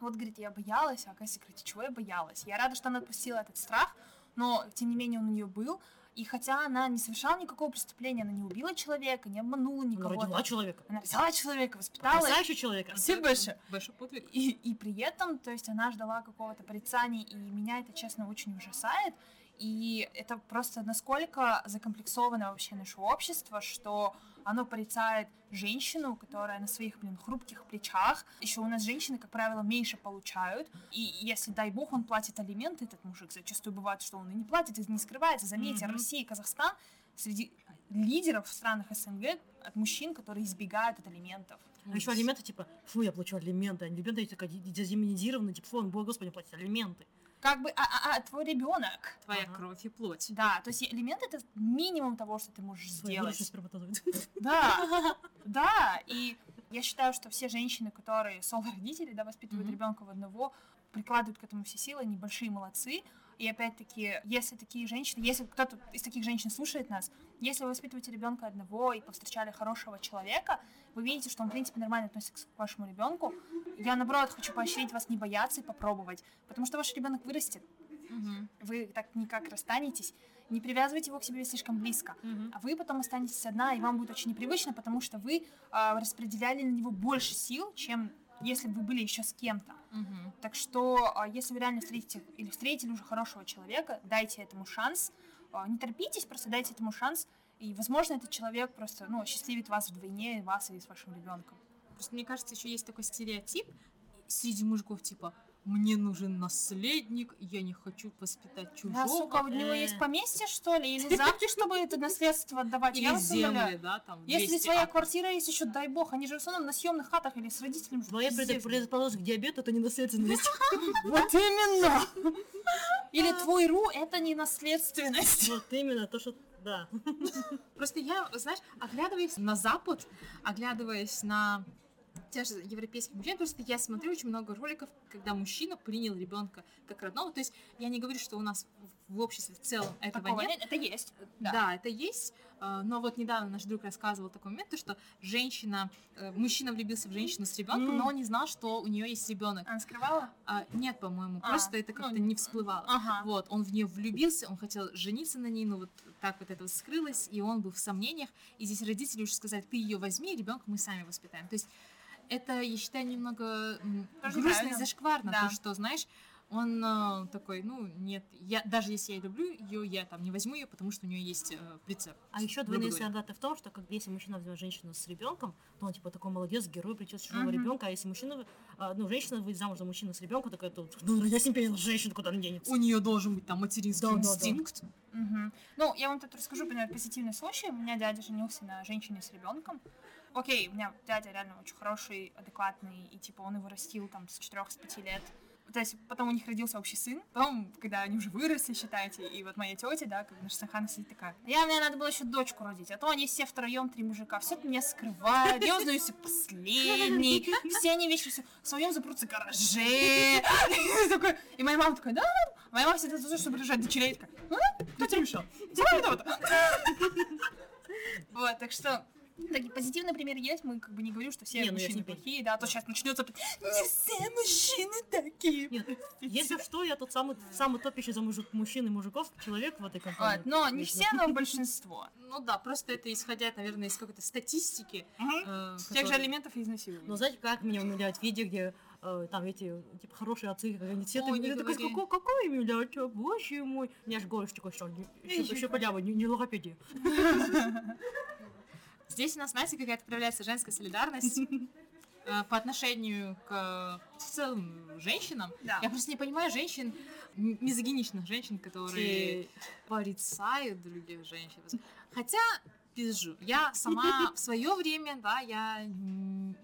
вот, говорит, я боялась, а оказывается, говорит, чего я боялась? Я рада, что она отпустила этот страх, но, тем не менее, он у нее был, и хотя она не совершала никакого преступления, она не убила человека, не обманула Она никого. родила человека. Она взяла человека, воспитала, Потрясающий человек. Спасибо большое. Большой подвиг. и, и при этом, то есть она ждала какого-то порицания, и меня это, честно, очень ужасает. И это просто насколько закомплексовано вообще наше общество, что оно порицает женщину, которая на своих, блин, хрупких плечах. Еще у нас женщины, как правило, меньше получают. И если, дай бог, он платит алименты, этот мужик, зачастую бывает, что он и не платит, и не скрывается. Заметьте, Мгм. Россия и Казахстан среди лидеров в странах СНГ от мужчин, которые избегают от алиментов. А еще алименты, типа, фу, я плачу алименты. Алименты эти такая дезиминизированы, типа, фу, бой, господи, платить алименты. Как бы, а, а- а твой ребенок, Твоя Ага. кровь и плоть. Да, то есть элемент это минимум того, что ты можешь Свой сделать. Да, (laughs) да, и я считаю, что все женщины, которые соло-родители, да, воспитывают Мгм. ребенка в одного, прикладывают к этому все силы, они большие молодцы. И опять-таки, если такие женщины, если кто-то из таких женщин слушает нас, если вы воспитываете ребенка одного и повстречали хорошего человека, вы видите, что он, в принципе, нормально относится к вашему ребенку. Я, наоборот, хочу поощрить вас не бояться и попробовать, потому что ваш ребенок вырастет, Мгм. вы так никак расстанетесь, не привязывайте его к себе слишком близко, Мгм. а вы потом останетесь одна, и вам будет очень непривычно, потому что вы а, распределяли на него больше сил, чем если бы вы были еще с кем-то. Мгм. Так что, а, если вы реально встретите или встретили уже хорошего человека, дайте этому шанс. А, Не торопитесь, просто дайте этому шанс. И, возможно, этот человек просто, ну, счастливит вас вдвойне, вас и с вашим ребенком. Просто мне кажется, еще есть такой стереотип среди мужиков, типа, мне нужен наследник, я не хочу воспитать чужого. Да, сука, у него э. есть поместье, что ли? Или (laughs) замки, чтобы это наследство отдавать? Или земли, да, там. Если 200 своя квартира есть, еще дай бог, они же в основном на съемных хатах или с родителями. живут. Пиздец. предрасположенность к диабету это не наследственность. (laughs) Вот именно! Или твой РУ это не наследственность. Вот именно то, что... Да. Просто я, знаешь, оглядываясь на Запад, оглядываясь на те же европейских мужчин, просто я смотрю очень много роликов, когда мужчина принял ребенка как родного. То есть я не говорю, что у нас в обществе в целом этого Такого нет. нет, это есть. Да. это есть. э, Но вот недавно наш друг рассказывал такой момент, то, что женщина, э, мужчина влюбился в женщину с ребенком, М. но он не знал, что у нее есть ребенок. Она скрывала? нет, по-моему, А, просто это ну, как-то не всплывало. Ага. Вот, он в нее влюбился, он хотел жениться на ней, но вот так вот это скрылось, и он был в сомнениях. И здесь родители уже сказали, ты ее возьми, ребенка мы сами воспитаем. То есть это, я считаю, немного Тоже грустно и правильно. зашкварно, Да. то, что, знаешь, он э, такой, ну, нет, я, даже если я люблю ее, я там не возьму ее, потому что у нее есть э, прицеп. А еще двойные стандарты в том, что как, если мужчина возьмет женщину с ребенком, то он типа такой молодец, герой, придет чужого Мгм. ребенка, а если мужчина, а, ну, женщина выйдет замуж за мужчину с ребенком, такая, то, ну, я с ним перенял женщину, куда она денется. У нее должен быть там материнский Да, да, да. инстинкт. Мгм. Ну, я вам тут расскажу, например, позитивный случай. У меня дядя женился на женщине с ребенком. Окей, у меня дядя реально очень хороший, адекватный, и типа он его растил там с 4-5 лет. То есть потом у них родился общий сын, потом, когда они уже выросли, считайте, и вот моя тетя, да, как наша Сахана сидит такая, я, мне надо было еще дочку родить, а то они все втроем, три мужика, все это меня скрывают, я узнаю все последний, все они вечно всё в своем запрутся гараже. И моя мама такая, да, моя мама всегда за то, чтобы рожать дочерей, такая, «А? кто тебе мешал? Вот, так что Такие позитивные примеры есть, мы как бы не говорим, что все Не, ну мужчины ним плохие, да, а то сейчас начнется не все мужчины такие. Нет, если что, я тот самый, самый топящий за мужик, мужчин и мужиков человек в этой А, компании. но не все, но (laughs) большинство. Ну да, просто это исходя, наверное, из какой-то статистики. Э, Тех же элементов изнасилования. Но знаете, как меня умиляют видео, где э, там эти, типа, хорошие отцы, они все Ой, я такой, какой, какой а, боже мой. У меня аж голос такой, что еще, еще полява, не, не логопедия. (laughs) Здесь у нас, знаете, какая-то проявляется женская солидарность (laughs) э, по отношению к в целом женщинам. Да. Я просто не понимаю женщин, мизогиничных женщин, которые порицают других женщин. Хотя, пизжу, я сама в свое время, да, я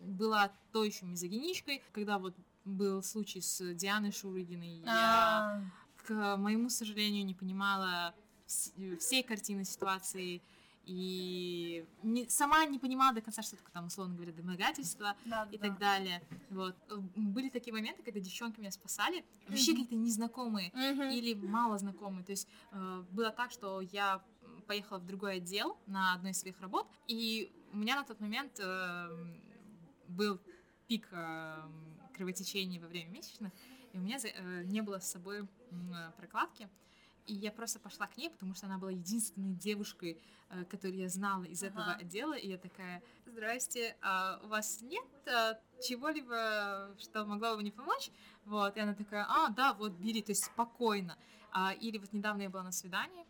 была той еще мизогиничкой, когда вот был случай с Дианой Шурыгиной, я А, к моему сожалению, не понимала вс- всей картины ситуации и не- сама не понимала до конца, что такое там, условно говоря, домогательство да, и да. так далее. Вот. Были такие моменты, когда девчонки меня спасали, вообще какие-то незнакомые или мало знакомые. То есть э, было так, что я поехала в другой отдел на одной из своих работ, и у меня на тот момент э, был пик э, кровотечения во время месячных, и у меня э, не было с собой э, прокладки. И я просто пошла к ней, потому что она была единственной девушкой, э, которую я знала из этого Ага. отдела. И я такая, здрасте, а у вас нет э, чего-либо, что могло бы мне помочь? Вот, и она такая, а, да, вот, бери, то есть спокойно. А, или вот недавно я была на свидании,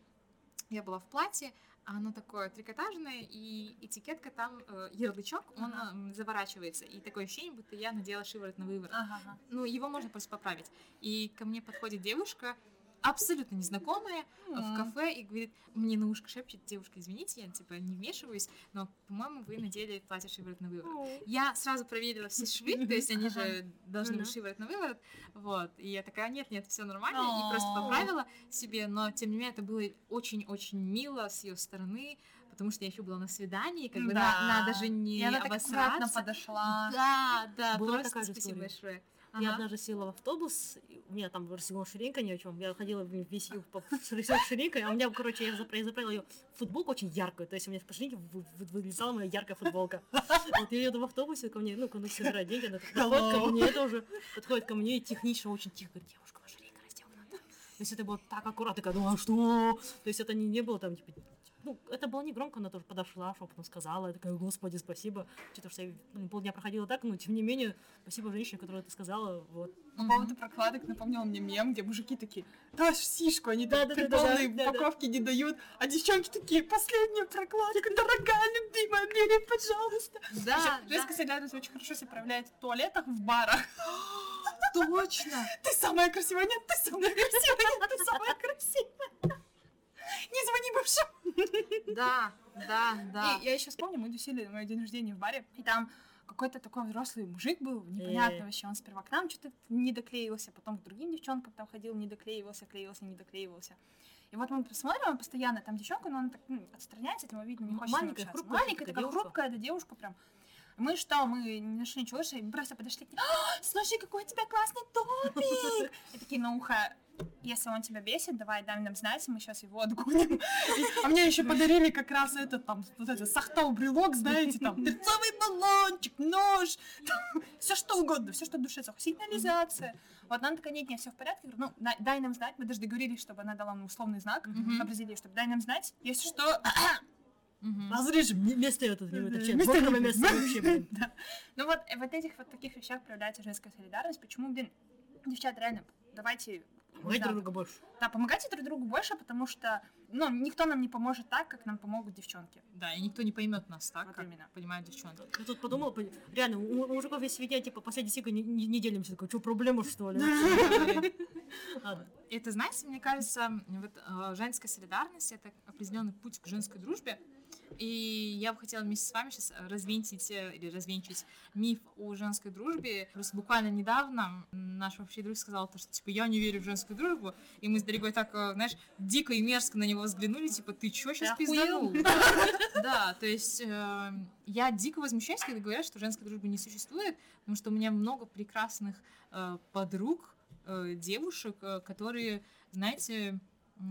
я была в платье, а оно такое трикотажное, и этикетка там, э, ярлычок, он Ага. заворачивается, и такое ощущение, будто я надела шиворот на выворот. Ага. Ну, его можно просто поправить. И ко мне подходит девушка, абсолютно незнакомая, в М. кафе, и говорит, мне на ушко шепчет, девушка, извините, я, типа, не вмешиваюсь, но, по-моему, вы надели платье шиворот на выворот. Я сразу проверила все швы, то есть они же должны быть шиворот на выворот, вот, и я такая, нет, нет, все нормально, и просто поправила себе, но, тем не менее, это было очень-очень мило с ее стороны, потому что я еще была на свидании, как бы Да. на- надо же не И она так обосраться. подошла. Да, да, Была просто такая спасибо история. большое. Я Ага. однажды села в автобус, у меня там расстегнула ширинка ни о чем. Я ходила весь юг по (laughs) ширинкой, а у меня, короче, я запра- я заправила ее футболку очень яркую, то есть у меня по ширинке вы- вы- вылезала моя яркая футболка. (laughs) Вот я еду в автобусе ко мне, ну, когда собирать деньги, она подходит ко мне, тоже подходит ко мне и технично, очень тихо говорит, девушка, ваша ширинка расстегнута. То есть это было так аккуратно, я думала, что? То есть это не, не было там, типа, ну, это было не громко, она тоже подошла, шепотом сказала, я такая, господи, спасибо. Что-то, что я блин, полдня проходила так, но тем не менее, спасибо женщине, которая это сказала, вот. По поводу прокладок напомнил мне мем, где мужики такие, дашь сишку, они Да, там да, при да, да, полной да, да. упаковке не дают, а девчонки такие, последняя прокладка, дорогая, любимая, бери, пожалуйста. Да, Ещё да, Женская солидарность очень хорошо себя проявляет в туалетах, в барах. точно. Ты самая красивая, нет, ты самая красивая, нет, ты самая красивая. Не звони бывшим. Да, да, да. И я еще вспомню, мы тусили на мой день рождения в баре, и там какой-то такой взрослый мужик был, непонятно Э. вообще, он сперва к нам что-то не доклеился, потом к другим девчонкам там ходил, не доклеивался, клеился, не доклеивался. И вот мы посмотрим, постоянно там девчонка, но она так ну, отстраняется от него, видно, не хочет маленькая, хрупкая маленькая, такая девушка. хрупкая, да, девушка прям. Мы что, мы не нашли ничего мы просто подошли к ней, «А, слушай, какой у тебя классный топик! (laughs) И такие на ухо, если он тебя бесит, давай дай нам знать, мы сейчас его отгоним. А мне еще подарили как раз этот там, вот этот сахтал брелок, знаете, там, перцовый баллончик, нож, (laughs) все что угодно, все что душе захочет, сигнализация. Вот она такая, нет, нет, все в порядке. Ну, дай нам знать, мы даже договорились, чтобы она дала нам условный знак, определили, чтобы дай нам знать, если что, (coughs) Мгм. Разрежем место это, это вообще, Место не- место вообще, блин. (laughs) Да. Ну вот, э, вот этих вот таких вещах проявляется женская солидарность. Почему, блин, девчата, реально, давайте... Помогать да, друг другу больше. Да, помогайте друг другу больше, потому что, ну, никто нам не поможет так, как нам помогут девчонки. Да, и никто не поймет нас так, Вот как именно. понимают девчонки. Я тут подумала, реально, у мужиков есть свинья, типа, последний сига не, не, не делимся. Такой, что, проблема, что ли? (laughs) Это, знаете, мне кажется, вот э, женская солидарность это определенный путь к женской дружбе. И я бы хотела вместе с вами сейчас развенчить э, или развенчить миф о женской дружбе. Просто буквально недавно наш общий друг сказал то, что типа я не верю в женскую дружбу, и мы с дорогой так, э, знаешь, дико и мерзко на него взглянули, типа ты чё сейчас пизданул? (laughs) Да, то есть э, я дико возмущаюсь, когда говорят, что женской дружбы не существует, потому что у меня много прекрасных э, подруг, э, девушек, э, которые, знаете,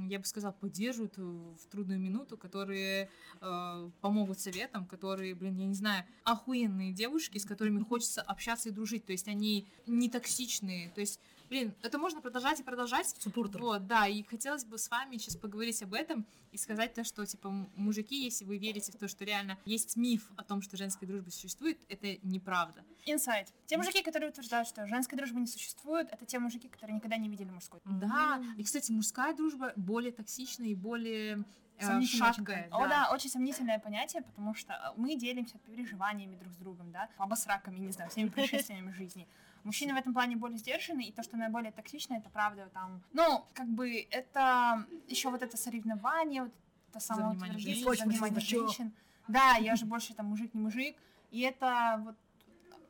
я бы сказала, поддерживают э, в трудную минуту, которые э, помогут советам, которые, блин, я не знаю, охуенные девушки, с которыми хочется общаться и дружить. То есть они не токсичные. То есть, блин, это можно продолжать и продолжать. Суппортер. Вот, да, и хотелось бы с вами сейчас поговорить об этом и сказать то, что, типа, мужики, если вы верите в то, что реально есть миф о том, что женская дружба существует, это неправда. Инсайт. Те мужики, которые утверждают, что женской дружбы не существует, это те мужики, которые никогда не видели мужской. Да, и, кстати, мужская дружба более токсичная и более э, шаткая. понятие. О, да, очень сомнительное понятие, потому что мы делимся переживаниями друг с другом, да, обосраками, не знаю, всеми происшествиями жизни. Мужчины в этом плане более сдержаны, и то, что наиболее токсично, это правда там. Ну, как бы это еще вот это соревнование, вот это самоутверждение, за внимание женщин. Да, я же больше там мужик, не мужик. И это вот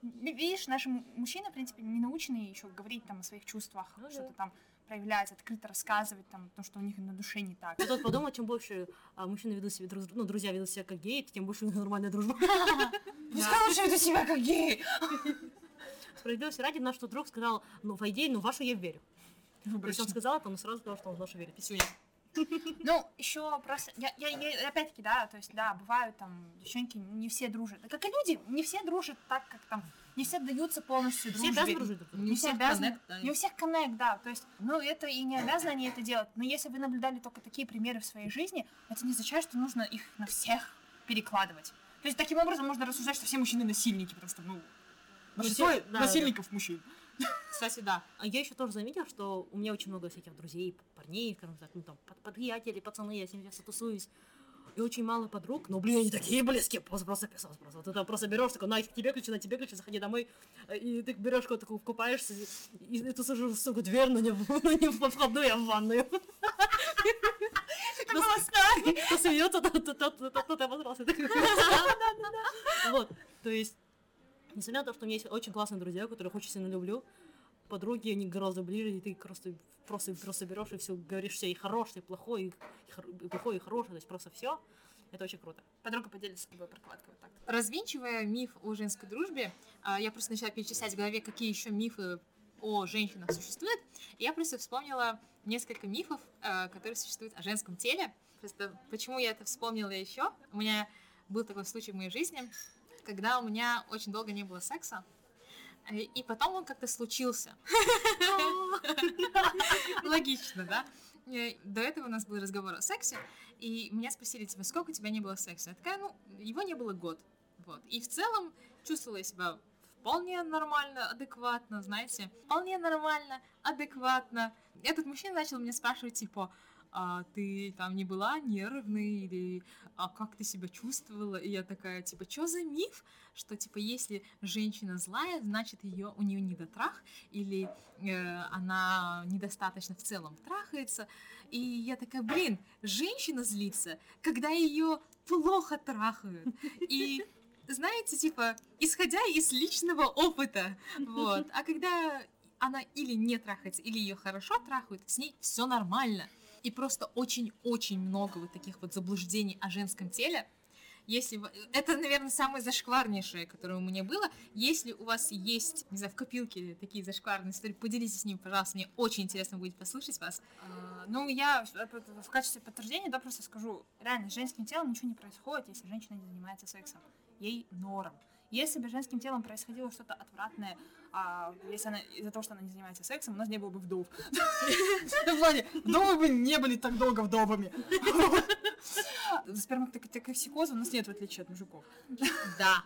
ви- видишь, наши мужчины, в принципе, не научены еще говорить там о своих чувствах, Ну да. что-то там проявлять, открыто рассказывать там то, что у них на душе не так. Я тут подумала, чем больше а, мужчины ведут себя другом, ну, друзья ведут себя как геи, тем больше у них нормальная дружба. (laughs) Пускай лучше ведут себя как геи. Справедливости ради, наш друг сказал, ну, в идее, ну, в вашу я верю. То есть он сказал это, он сразу сказал, что он в нашу верит. Писюня. (laughs) Ну, еще просто, я, я, я- опять-таки, да, то есть, да, бывают там девчонки, не все дружат. Да как и люди, не все дружат так, как там, не все даются полностью Все дружбе. обязаны дружить. Не Не все обязаны, connect, да. не у всех коннект, да, то есть, ну, это и не обязаны они это делать, но если вы наблюдали только такие примеры в своей жизни, это не означает, что нужно их на всех перекладывать. То есть, таким образом можно рассуждать, что все мужчины насильники, потому что, ну, большинство все- да, насильников мужчин. Кстати, да. А я еще тоже заметила, что у меня очень много всяких друзей, парней, скажем так, ну там, приятелей, пацаны, я с ними часто тусуюсь. И очень мало подруг, но, блин, они такие близкие, просто, просто писал, просто. Вот ты там просто берешь, такой, на, тебе ключи, на тебе ключи, заходи домой, э, и ты берешь кого-то, такого, купаешься, и, и, ты сажаешь, сука, дверь, но не, в- но не в входную, а в ванную. Это было старый. Кто смеется, тот, тот, тот, тот, тот обосрался. Вот, то есть, несмотря на то, что у меня есть очень классные друзья, которых очень сильно люблю, подруги, они гораздо ближе, и ты просто просто, просто берешь и все говоришь все и хорошее, и плохое, и, хор- и плохое, и хорошее, то есть просто все. Это очень круто. Подруга поделится с тобой прокладкой вот так. Развенчивая миф о женской дружбе, а, я просто начала перечислять в голове, какие еще мифы о женщинах существуют. И я просто вспомнила несколько мифов, а, которые существуют о женском теле. Просто почему я это вспомнила еще? У меня был такой случай в моей жизни, когда у меня очень долго не было секса. э, И потом он как-то случился. (laughs) Логично, да? Э, До этого у нас был разговор о сексе, и меня спросили, типа, сколько у тебя не было секса? Я такая, ну, его не было год. Вот. И в целом чувствовала я себя вполне нормально, адекватно, знаете, вполне нормально, адекватно. Этот мужчина начал меня спрашивать, типа, а ты там не была нервной или а как ты себя чувствовала? И я такая, типа, что за миф, что, типа, если женщина злая, значит, ее у нее недотрах или э, она недостаточно в целом трахается. И я такая, блин, женщина злится, когда ее плохо трахают. И знаете, типа, исходя из личного опыта, вот. А когда она или не трахается, или ее хорошо трахают, с ней все нормально. И просто очень-очень много вот таких вот заблуждений о женском теле. Если это, наверное, самое зашкварнейшее, которое у меня было. Если у вас есть, не знаю, в копилке такие зашкварные истории, поделитесь с ними, пожалуйста. Мне очень интересно будет послушать вас. А, Ну, я в в качестве подтверждения, да, просто скажу, реально, с женским телом ничего не происходит, если женщина не занимается сексом. Ей норм. Если бы с женским телом происходило что-то отвратное, а если она из-за того, что она не занимается сексом, у нас не было бы вдов. В плане, вдовы бы не были так долго вдовами. Сперматоксикоза у нас нет, в отличие от мужиков. Да.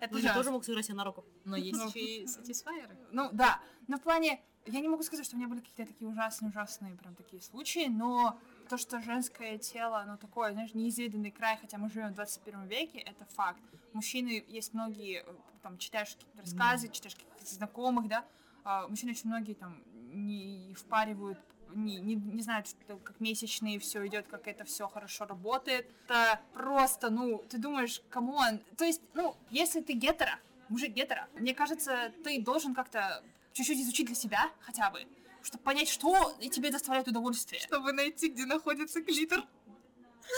Это Мужик тоже мог сыграть себе на руку. Но есть Ну. еще и сатисфайеры. Ну да, но в плане, я не могу сказать, что у меня были какие-то такие ужасные-ужасные прям такие случаи, но то, что женское тело, оно такое, знаешь, неизведанный край, хотя мы живем в 21 веке, это факт. Мужчины, есть многие, э, там, читаешь какие-то рассказы, читаешь каких-то знакомых, да, а, мужчины очень многие там не впаривают не, не, не знают, что как месячные все идет, как это все хорошо работает. Это просто, ну, ты думаешь, come on. То есть, ну, если ты гетеро, мужик гетеро, мне кажется, ты должен как-то чуть-чуть изучить для себя хотя бы, чтобы понять, что тебе доставляет удовольствие. Чтобы найти, где находится клитор.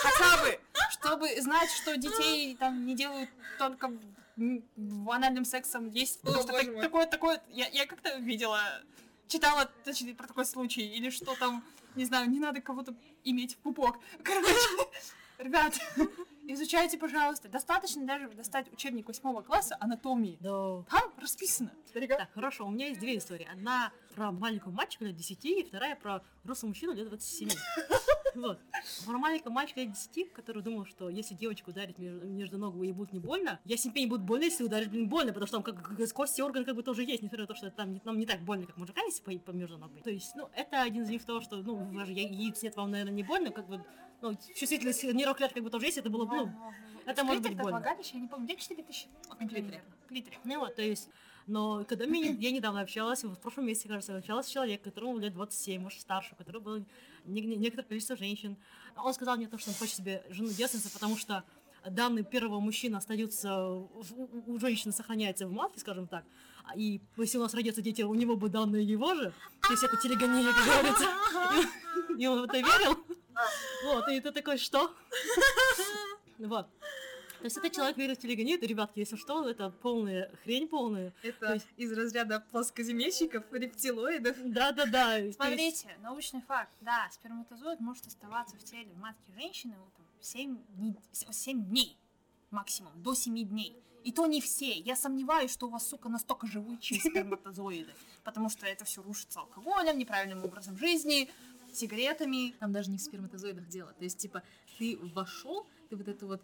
Хотя бы, чтобы знать, что детей там не делают только анальным сексом. Есть О, что так- такое, такое. Я, я как-то видела читала, точнее, про такой случай, или что там, не знаю, не надо кого-то иметь в пупок. Короче, (laughs) ребят, изучайте, пожалуйста. Достаточно даже достать учебник восьмого класса анатомии. Да. Там расписано. Так, хорошо, у меня есть две истории. Одна про маленького мальчика лет 10, и вторая про взрослого мужчину лет 27. (laughs) Вот. Про маленького мальчика лет 10, который думал, что если девочку ударить между, между ног, ей будет не больно, я себе не будет больно, если ударить, блин, больно, потому что там как, как кости орган как бы тоже есть, несмотря на то, что там не, нам не так больно, как мужикам, если по, по между ног. То есть, ну, это один из них того, что, ну, вы же я- яиц нет, вам, наверное, не больно, как бы, ну, чувствительность нервных клеток как бы тоже есть, это было бы, ну, это может быть больно. влагалище, я не помню, где 4 тысячи? В литре. В литре. Ну вот, то есть, но когда мне, я недавно общалась, в прошлом месяце, кажется, общалась с человеком, которому лет 27, может, старше, у которого было не- не- некоторое количество женщин. Он сказал мне то, что он хочет себе жену девственницу, потому что данные первого мужчины остаются, у, у женщины сохраняется в матке, скажем так, и если у нас родятся дети, у него бы данные его же, то есть это телегония, как говорится, и он в это верил. Вот, и ты такой, что? (laughs) Вот. То есть этот человек верит в телегонию, это, ребятки, если что, это полная хрень полная. То Это есть- из разряда плоскоземельщиков, рептилоидов. Да-да-да. то есть- Смотрите, научный факт. Да, сперматозоид может оставаться в теле матки женщины вот, там, 7, дней, 7 дней максимум, до 7 дней. И то не все. Я сомневаюсь, что у вас, сука, настолько живучие (laughs) сперматозоиды. Потому что это все рушится алкоголем, неправильным образом жизни, сигаретами. Там даже не в сперматозоидах дело. То есть, типа, ты вошел, ты вот это вот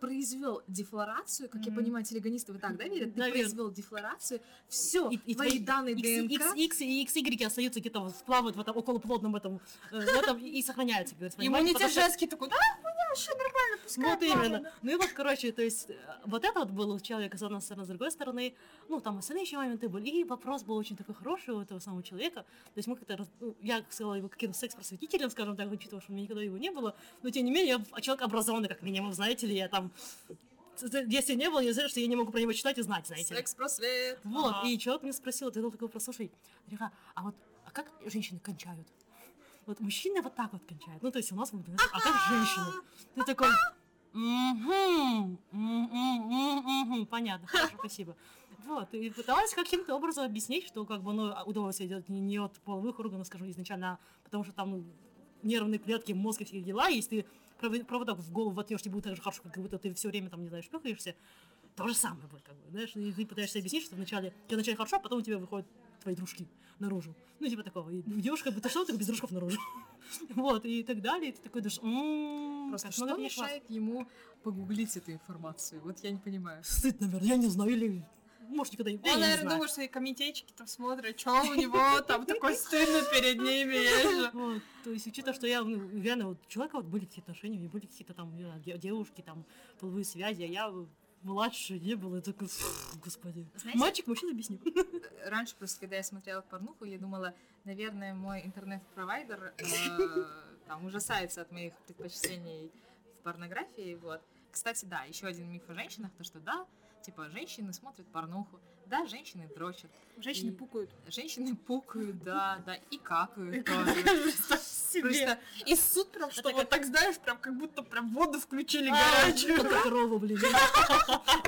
произвел дефлорацию, как я Мгм. понимаю, телегонисты вот так, да, верят? Ты произвел дефлорацию, все, И, и твои твои данные X, ДНК, X, X и XY остаются где-то плавают в этом около плотном этом, э, в этом и, и сохраняются, понимаете? Иммунитет женский такой, да, вообще нормально, пускай Вот плавает». именно. Ну и вот, короче, то есть, э, вот это вот было у человека, с одной стороны, с другой стороны, ну, там остальные еще моменты были. И вопрос был очень такой хороший у этого самого человека. То есть мы как-то, ну, я сказала его каким-то секс-просветителем, скажем так, учитывая, что у меня никогда его не было. Но, тем не менее, я человек образованный, как минимум, знаете ли, я там... Если не было, я знаю, что я не могу про него читать и знать, знаете секс-просвет. Вот, Ага. и человек мне спросил, ты такой вопрос, слушай, Река, а вот а как женщины кончают? Вот мужчины вот так вот кончают. Ну, то есть у нас, вот, а как женщины? Ты такой, «Мгм, мгм, мгм, мгм». понятно, хорошо, спасибо. Вот, и пыталась каким-то образом объяснить, что как бы, ну, удовольствие идет не, от половых органов, скажем, изначально, а потому что там нервные клетки, мозг и все дела, если ты провод- проводок в голову воткнешь, тебе будет так же хорошо, как будто ты все время там, не знаю, шпюхаешься, то же самое будет, как бы, знаешь, и ты пытаешься объяснить, что вначале, тебе вначале хорошо, а потом у тебя выходят твои дружки наружу. Ну, типа такого. И девушка бы что только без дружков наружу. (laughs) Вот, и так далее. И ты такой думаешь, «М, Просто что много класс». мешает ему погуглить эту информацию? Вот я не понимаю. Стыд, наверное, я не знаю, или может никогда не я Он, наверное, думает, что и комитетчики там смотрят, что у него там такой стыдно перед ними. то есть, учитывая, что я, ну, реально, вот, человека вот были какие-то отношения, у меня были какие-то там, девушки, там, половые связи, а я младше не было, я такой, «Фу, господи. Знаете- Мальчик, мужчина, объясню. Раньше просто, когда я смотрела порнуху, я думала, наверное, мой интернет-провайдер э, там ужасается от моих предпочтений в порнографии, вот. Кстати, да, еще один миф о женщинах, то что да, типа женщины смотрят порнуху, да, женщины дрочат, Женщины И- пукают. женщины пукают, да, да, и какают тоже. (laughs) Просто И суд прям, что вот так, знаешь, прям как будто прям воду включили А, горячую. Как корову, блин. (laughs)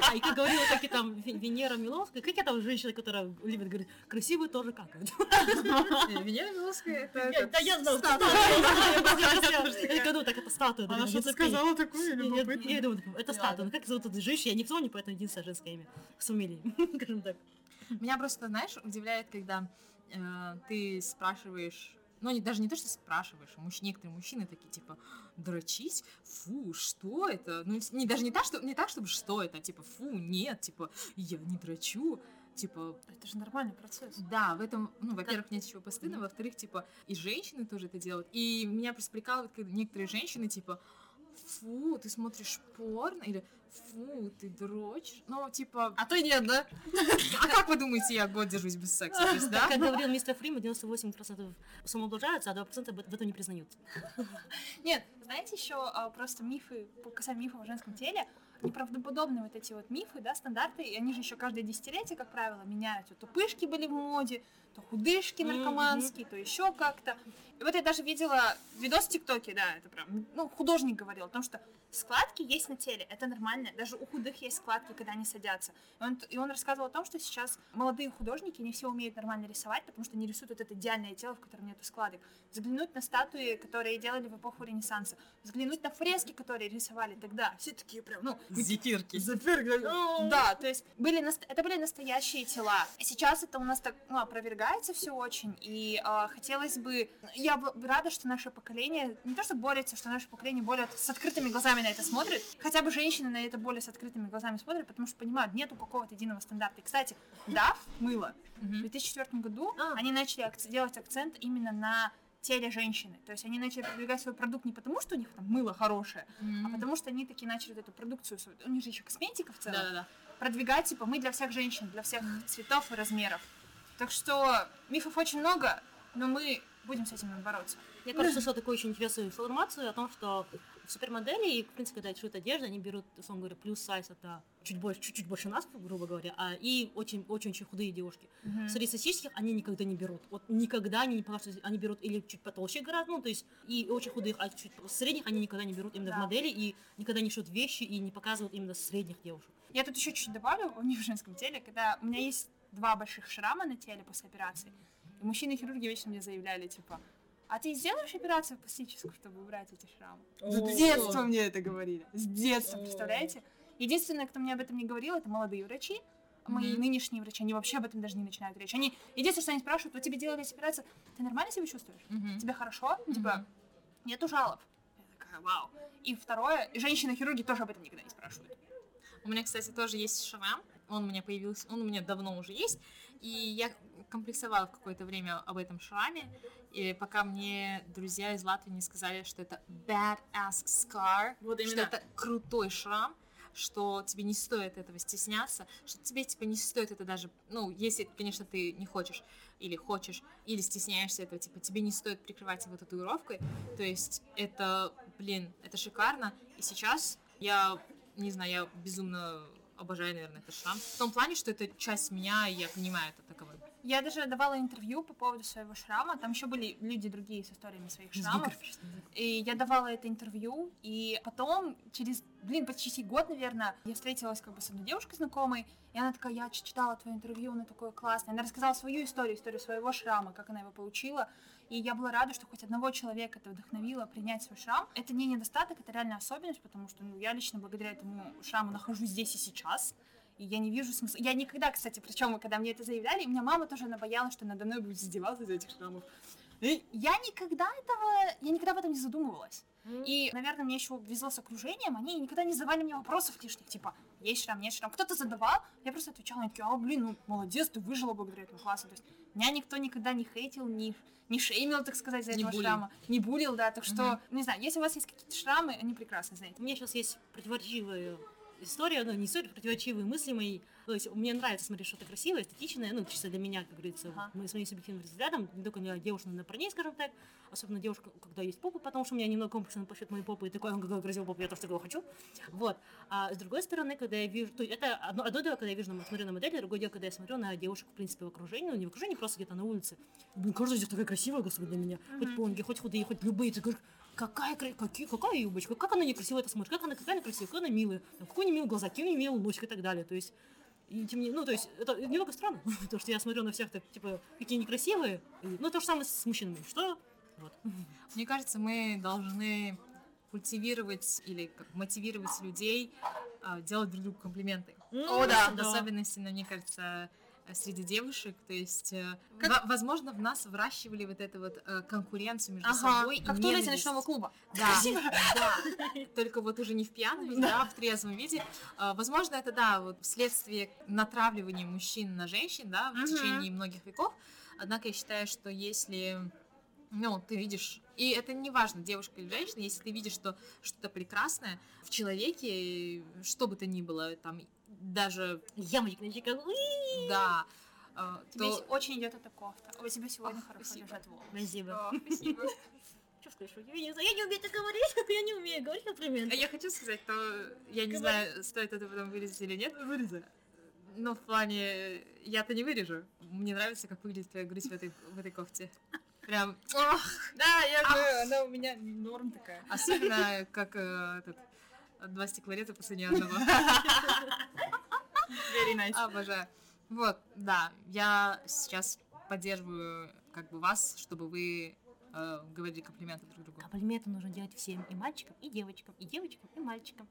А, и как говорила таки там Ве- Венера Миловская, как я там женщина, которая любит говорить, красивые тоже какают. (laughs) Э, Венера Миловская это... Да я статуя. Я говорю, так это статуя. Она что-то сказала такое Я- я- думаю, это статуя. Ну как зовут эту женщину? Я не поэтому единственное женское имя. С фамилией, скажем так. Меня просто, знаешь, удивляет, когда э, ты спрашиваешь, ну, не, даже не то, что спрашиваешь, а муж, некоторые мужчины такие, типа, дрочить, фу, что это? Ну, не, даже не так, что, не так, чтобы что это, типа, фу, нет, типа, я не дрочу, типа, Это же нормальный процесс. да, в этом, ну, во-первых, нет ничего постыдного, во-вторых, типа, и женщины тоже это делают, и меня просто прикалывает, когда некоторые женщины, типа, фу, ты смотришь порно, или фу, ты дрочишь, ну, типа, А то нет, да? (laughs) а как вы думаете, я год держусь без секса, то есть, да? Как говорил мистер Фриман, 98% самоублажаются, а 2% в этом не признают. Нет, знаете еще просто мифы, по касаемо мифов о женском теле, неправдоподобные вот эти вот мифы, да, стандарты, и они же еще каждое десятилетие, как правило, меняются. То пышки были в моде, то худышки наркоманские, то еще как-то. И вот я даже видела видос в ТикТоке, да, это прям, ну, художник говорил о том, что складки есть на теле, это нормально, даже у худых есть складки, когда они садятся. И он, и он рассказывал о том, что сейчас молодые художники не все умеют нормально рисовать, потому что они рисуют вот это идеальное тело, в котором нету складок. Взглянуть на статуи, которые делали в эпоху Ренессанса, взглянуть на фрески, которые рисовали тогда, все такие прям, ну, (laughs) Зефирки. да, то есть были это были настоящие тела. Сейчас это у нас так ну, опровергается все очень, и а, хотелось бы, я б- рада, что наше поколение не то что борется, что наше поколение более с открытыми глазами на это смотрит, хотя бы женщины на это более с открытыми глазами смотрят, потому что понимают, нету какого-то единого стандарта. И, кстати, DAF мыло в 2004 году А. они начали делать акцент именно на теле женщины. То есть они начали продвигать свой продукт не потому, что у них там мыло хорошее, а потому что они такие начали вот эту продукцию, у них же еще косметика в целом, Да-да-да. продвигать, типа, мы для всех женщин, для всех цветов и размеров. Так что мифов очень много, но мы будем с этим бороться. Я, короче, слышала такую очень интересную информацию о том, что супермодели и, в принципе, когда шьют одежду, они берут, условно говоря, плюс сайз, это чуть больше, чуть-чуть больше нас, грубо говоря, а, и очень-очень-очень худые девушки. Среднестатистических они никогда не берут. Вот никогда они не покажут, они берут или чуть потолще гораздо, ну, то есть, и очень худых, а чуть средних они никогда не берут именно Да. в модели, и никогда не шьют вещи, и не показывают именно средних девушек. Я тут еще чуть добавлю, не в женском теле, когда у меня есть два больших шрама на теле после операции, и мужчины-хирурги вечно мне заявляли, типа, а ты сделаешь операцию пластическую, чтобы убрать эти шрамы? С детства мне это говорили. С детства, представляете? Единственное, кто мне об этом не говорил, это молодые врачи. Мои Мгм. нынешние врачи, они вообще об этом даже не начинают речь. Они, единственное, что они спрашивают, вот тебе делали операцию, ты нормально себя чувствуешь? Мгм. Тебе хорошо? Ну, Типа, нету жалоб. Я такая, вау. И второе, женщины-хирурги тоже об этом никогда не спрашивают. У меня, кстати, тоже есть шрам. Он у меня появился, он у меня давно уже есть. И я комплексовала в какое-то время об этом шраме. И пока мне друзья из Латвии не сказали, что это badass scar, Вот что это крутой шрам, что тебе не стоит этого стесняться, что тебе типа не стоит это даже, ну, если, конечно, ты не хочешь или хочешь, или стесняешься этого, типа, тебе не стоит прикрывать его татуировкой, то есть это, блин, это шикарно, и сейчас я, не знаю, я безумно обожаю, наверное, этот шрам, в том плане, что это часть меня, и я понимаю это таковым. Я даже давала интервью по поводу своего шрама. Там еще были люди другие с историями своих шрамов. И я давала это интервью, и потом, через, блин, почти год, наверное, я встретилась как бы с одной девушкой знакомой, и она такая, я читала твое интервью, оно такое классное. Она рассказала свою историю, историю своего шрама, как она его получила. И я была рада, что хоть одного человека это вдохновило принять свой шрам. Это не недостаток, это реальная особенность, потому что ну, я лично благодаря этому шраму нахожусь здесь и сейчас. И я не вижу смысла. Я никогда, кстати, причем, когда мне это заявляли, у меня мама тоже она боялась, что надо мной будет издеваться из этих шрамов. Я никогда этого, я никогда об этом не задумывалась. И, наверное, мне еще везло с окружением, они никогда не задавали мне вопросов лишних, типа, есть шрам, нет шрам. Кто-то задавал, я просто отвечала, они такие, а, блин, ну, молодец, ты выжила благодаря этому классу. То есть меня никто никогда не хейтил, не, не шеймил, так сказать, за Не этого булил. шрама. Не булил, да, так что, не знаю, если у вас есть какие-то шрамы, они прекрасны, знаете. У меня сейчас есть противоречивая история, ну не история, противоречивые мысли мои. То есть мне нравится смотреть что-то красивое, эстетичное, ну чисто для меня, как говорится, Ага. мы с моим субъективным взглядом, не только для девушек, но и на парней, скажем так, особенно девушка, когда есть попа, потому что у меня немного комплексно по счету моей попы, и такой, он какой красивый попа, я тоже такого хочу. Вот. А с другой стороны, когда я вижу, то есть это одно, одно дело, когда я вижу, смотрю на модель, другое дело, когда я смотрю на девушек, в принципе, в окружении, ну не в окружении, просто где-то на улице. Блин, каждая из них такая красивая, господи, для меня. Хоть понги, хоть худые, хоть любые, ты говоришь, Какая, какие, какая юбочка, как она некрасиво это смотрит, как она, какая она красивая, какая она милая, там, какой у нее милый глаза, какие у нее милый носик и так далее. То есть, и тем не ну, то есть, это немного странно, (laughs) потому что я смотрю на всех так, типа, какие некрасивые, и- ну, то же самое с мужчинами, что, вот. (laughs) Мне кажется, мы должны культивировать или как мотивировать людей а, делать друг другу комплименты. О, да, В да. особенности, ну, мне кажется, среди девушек, то есть, э, Как- во- возможно, в нас выращивали вот эту вот э, конкуренцию между Ага, собой как и в ненависть. ночного клуба. Да, (laughs) да. Только вот уже не в пьяном виде, а в трезвом виде. А, Возможно, это, да, вот вследствие натравливания мужчин на женщин, да, в Мгм. течение многих веков. Однако я считаю, что если, ну, ты видишь, и это не важно, девушка или женщина, если ты видишь, что что-то прекрасное в человеке, что бы то ни было, там, даже, Ямочек на щеках, да, а, Тебе то... очень идет эта кофта. У тебя сегодня Ах, хорошо спасибо. лежат волосы. Спасибо. О, (laughs) спасибо. Что я не знаю, я не умею так говорить, (laughs) я не умею говорить комплименты. Я хочу сказать, то я не знаю, стоит это потом вырезать или нет. Вырезай. Но в плане, я-то не вырежу. Мне нравится, как выглядит твоя грудь в этой, в этой кофте. Прям, ох, да, я же, она у меня норм такая. Особенно, как э, этот, два стеклореза после ни (laughs) одного. Very nice. Обожаю. Вот, да, я сейчас поддерживаю как бы вас, чтобы вы э, говорили комплименты друг другу. Комплименты нужно делать всем, и мальчикам, и девочкам, и девочкам, и мальчикам.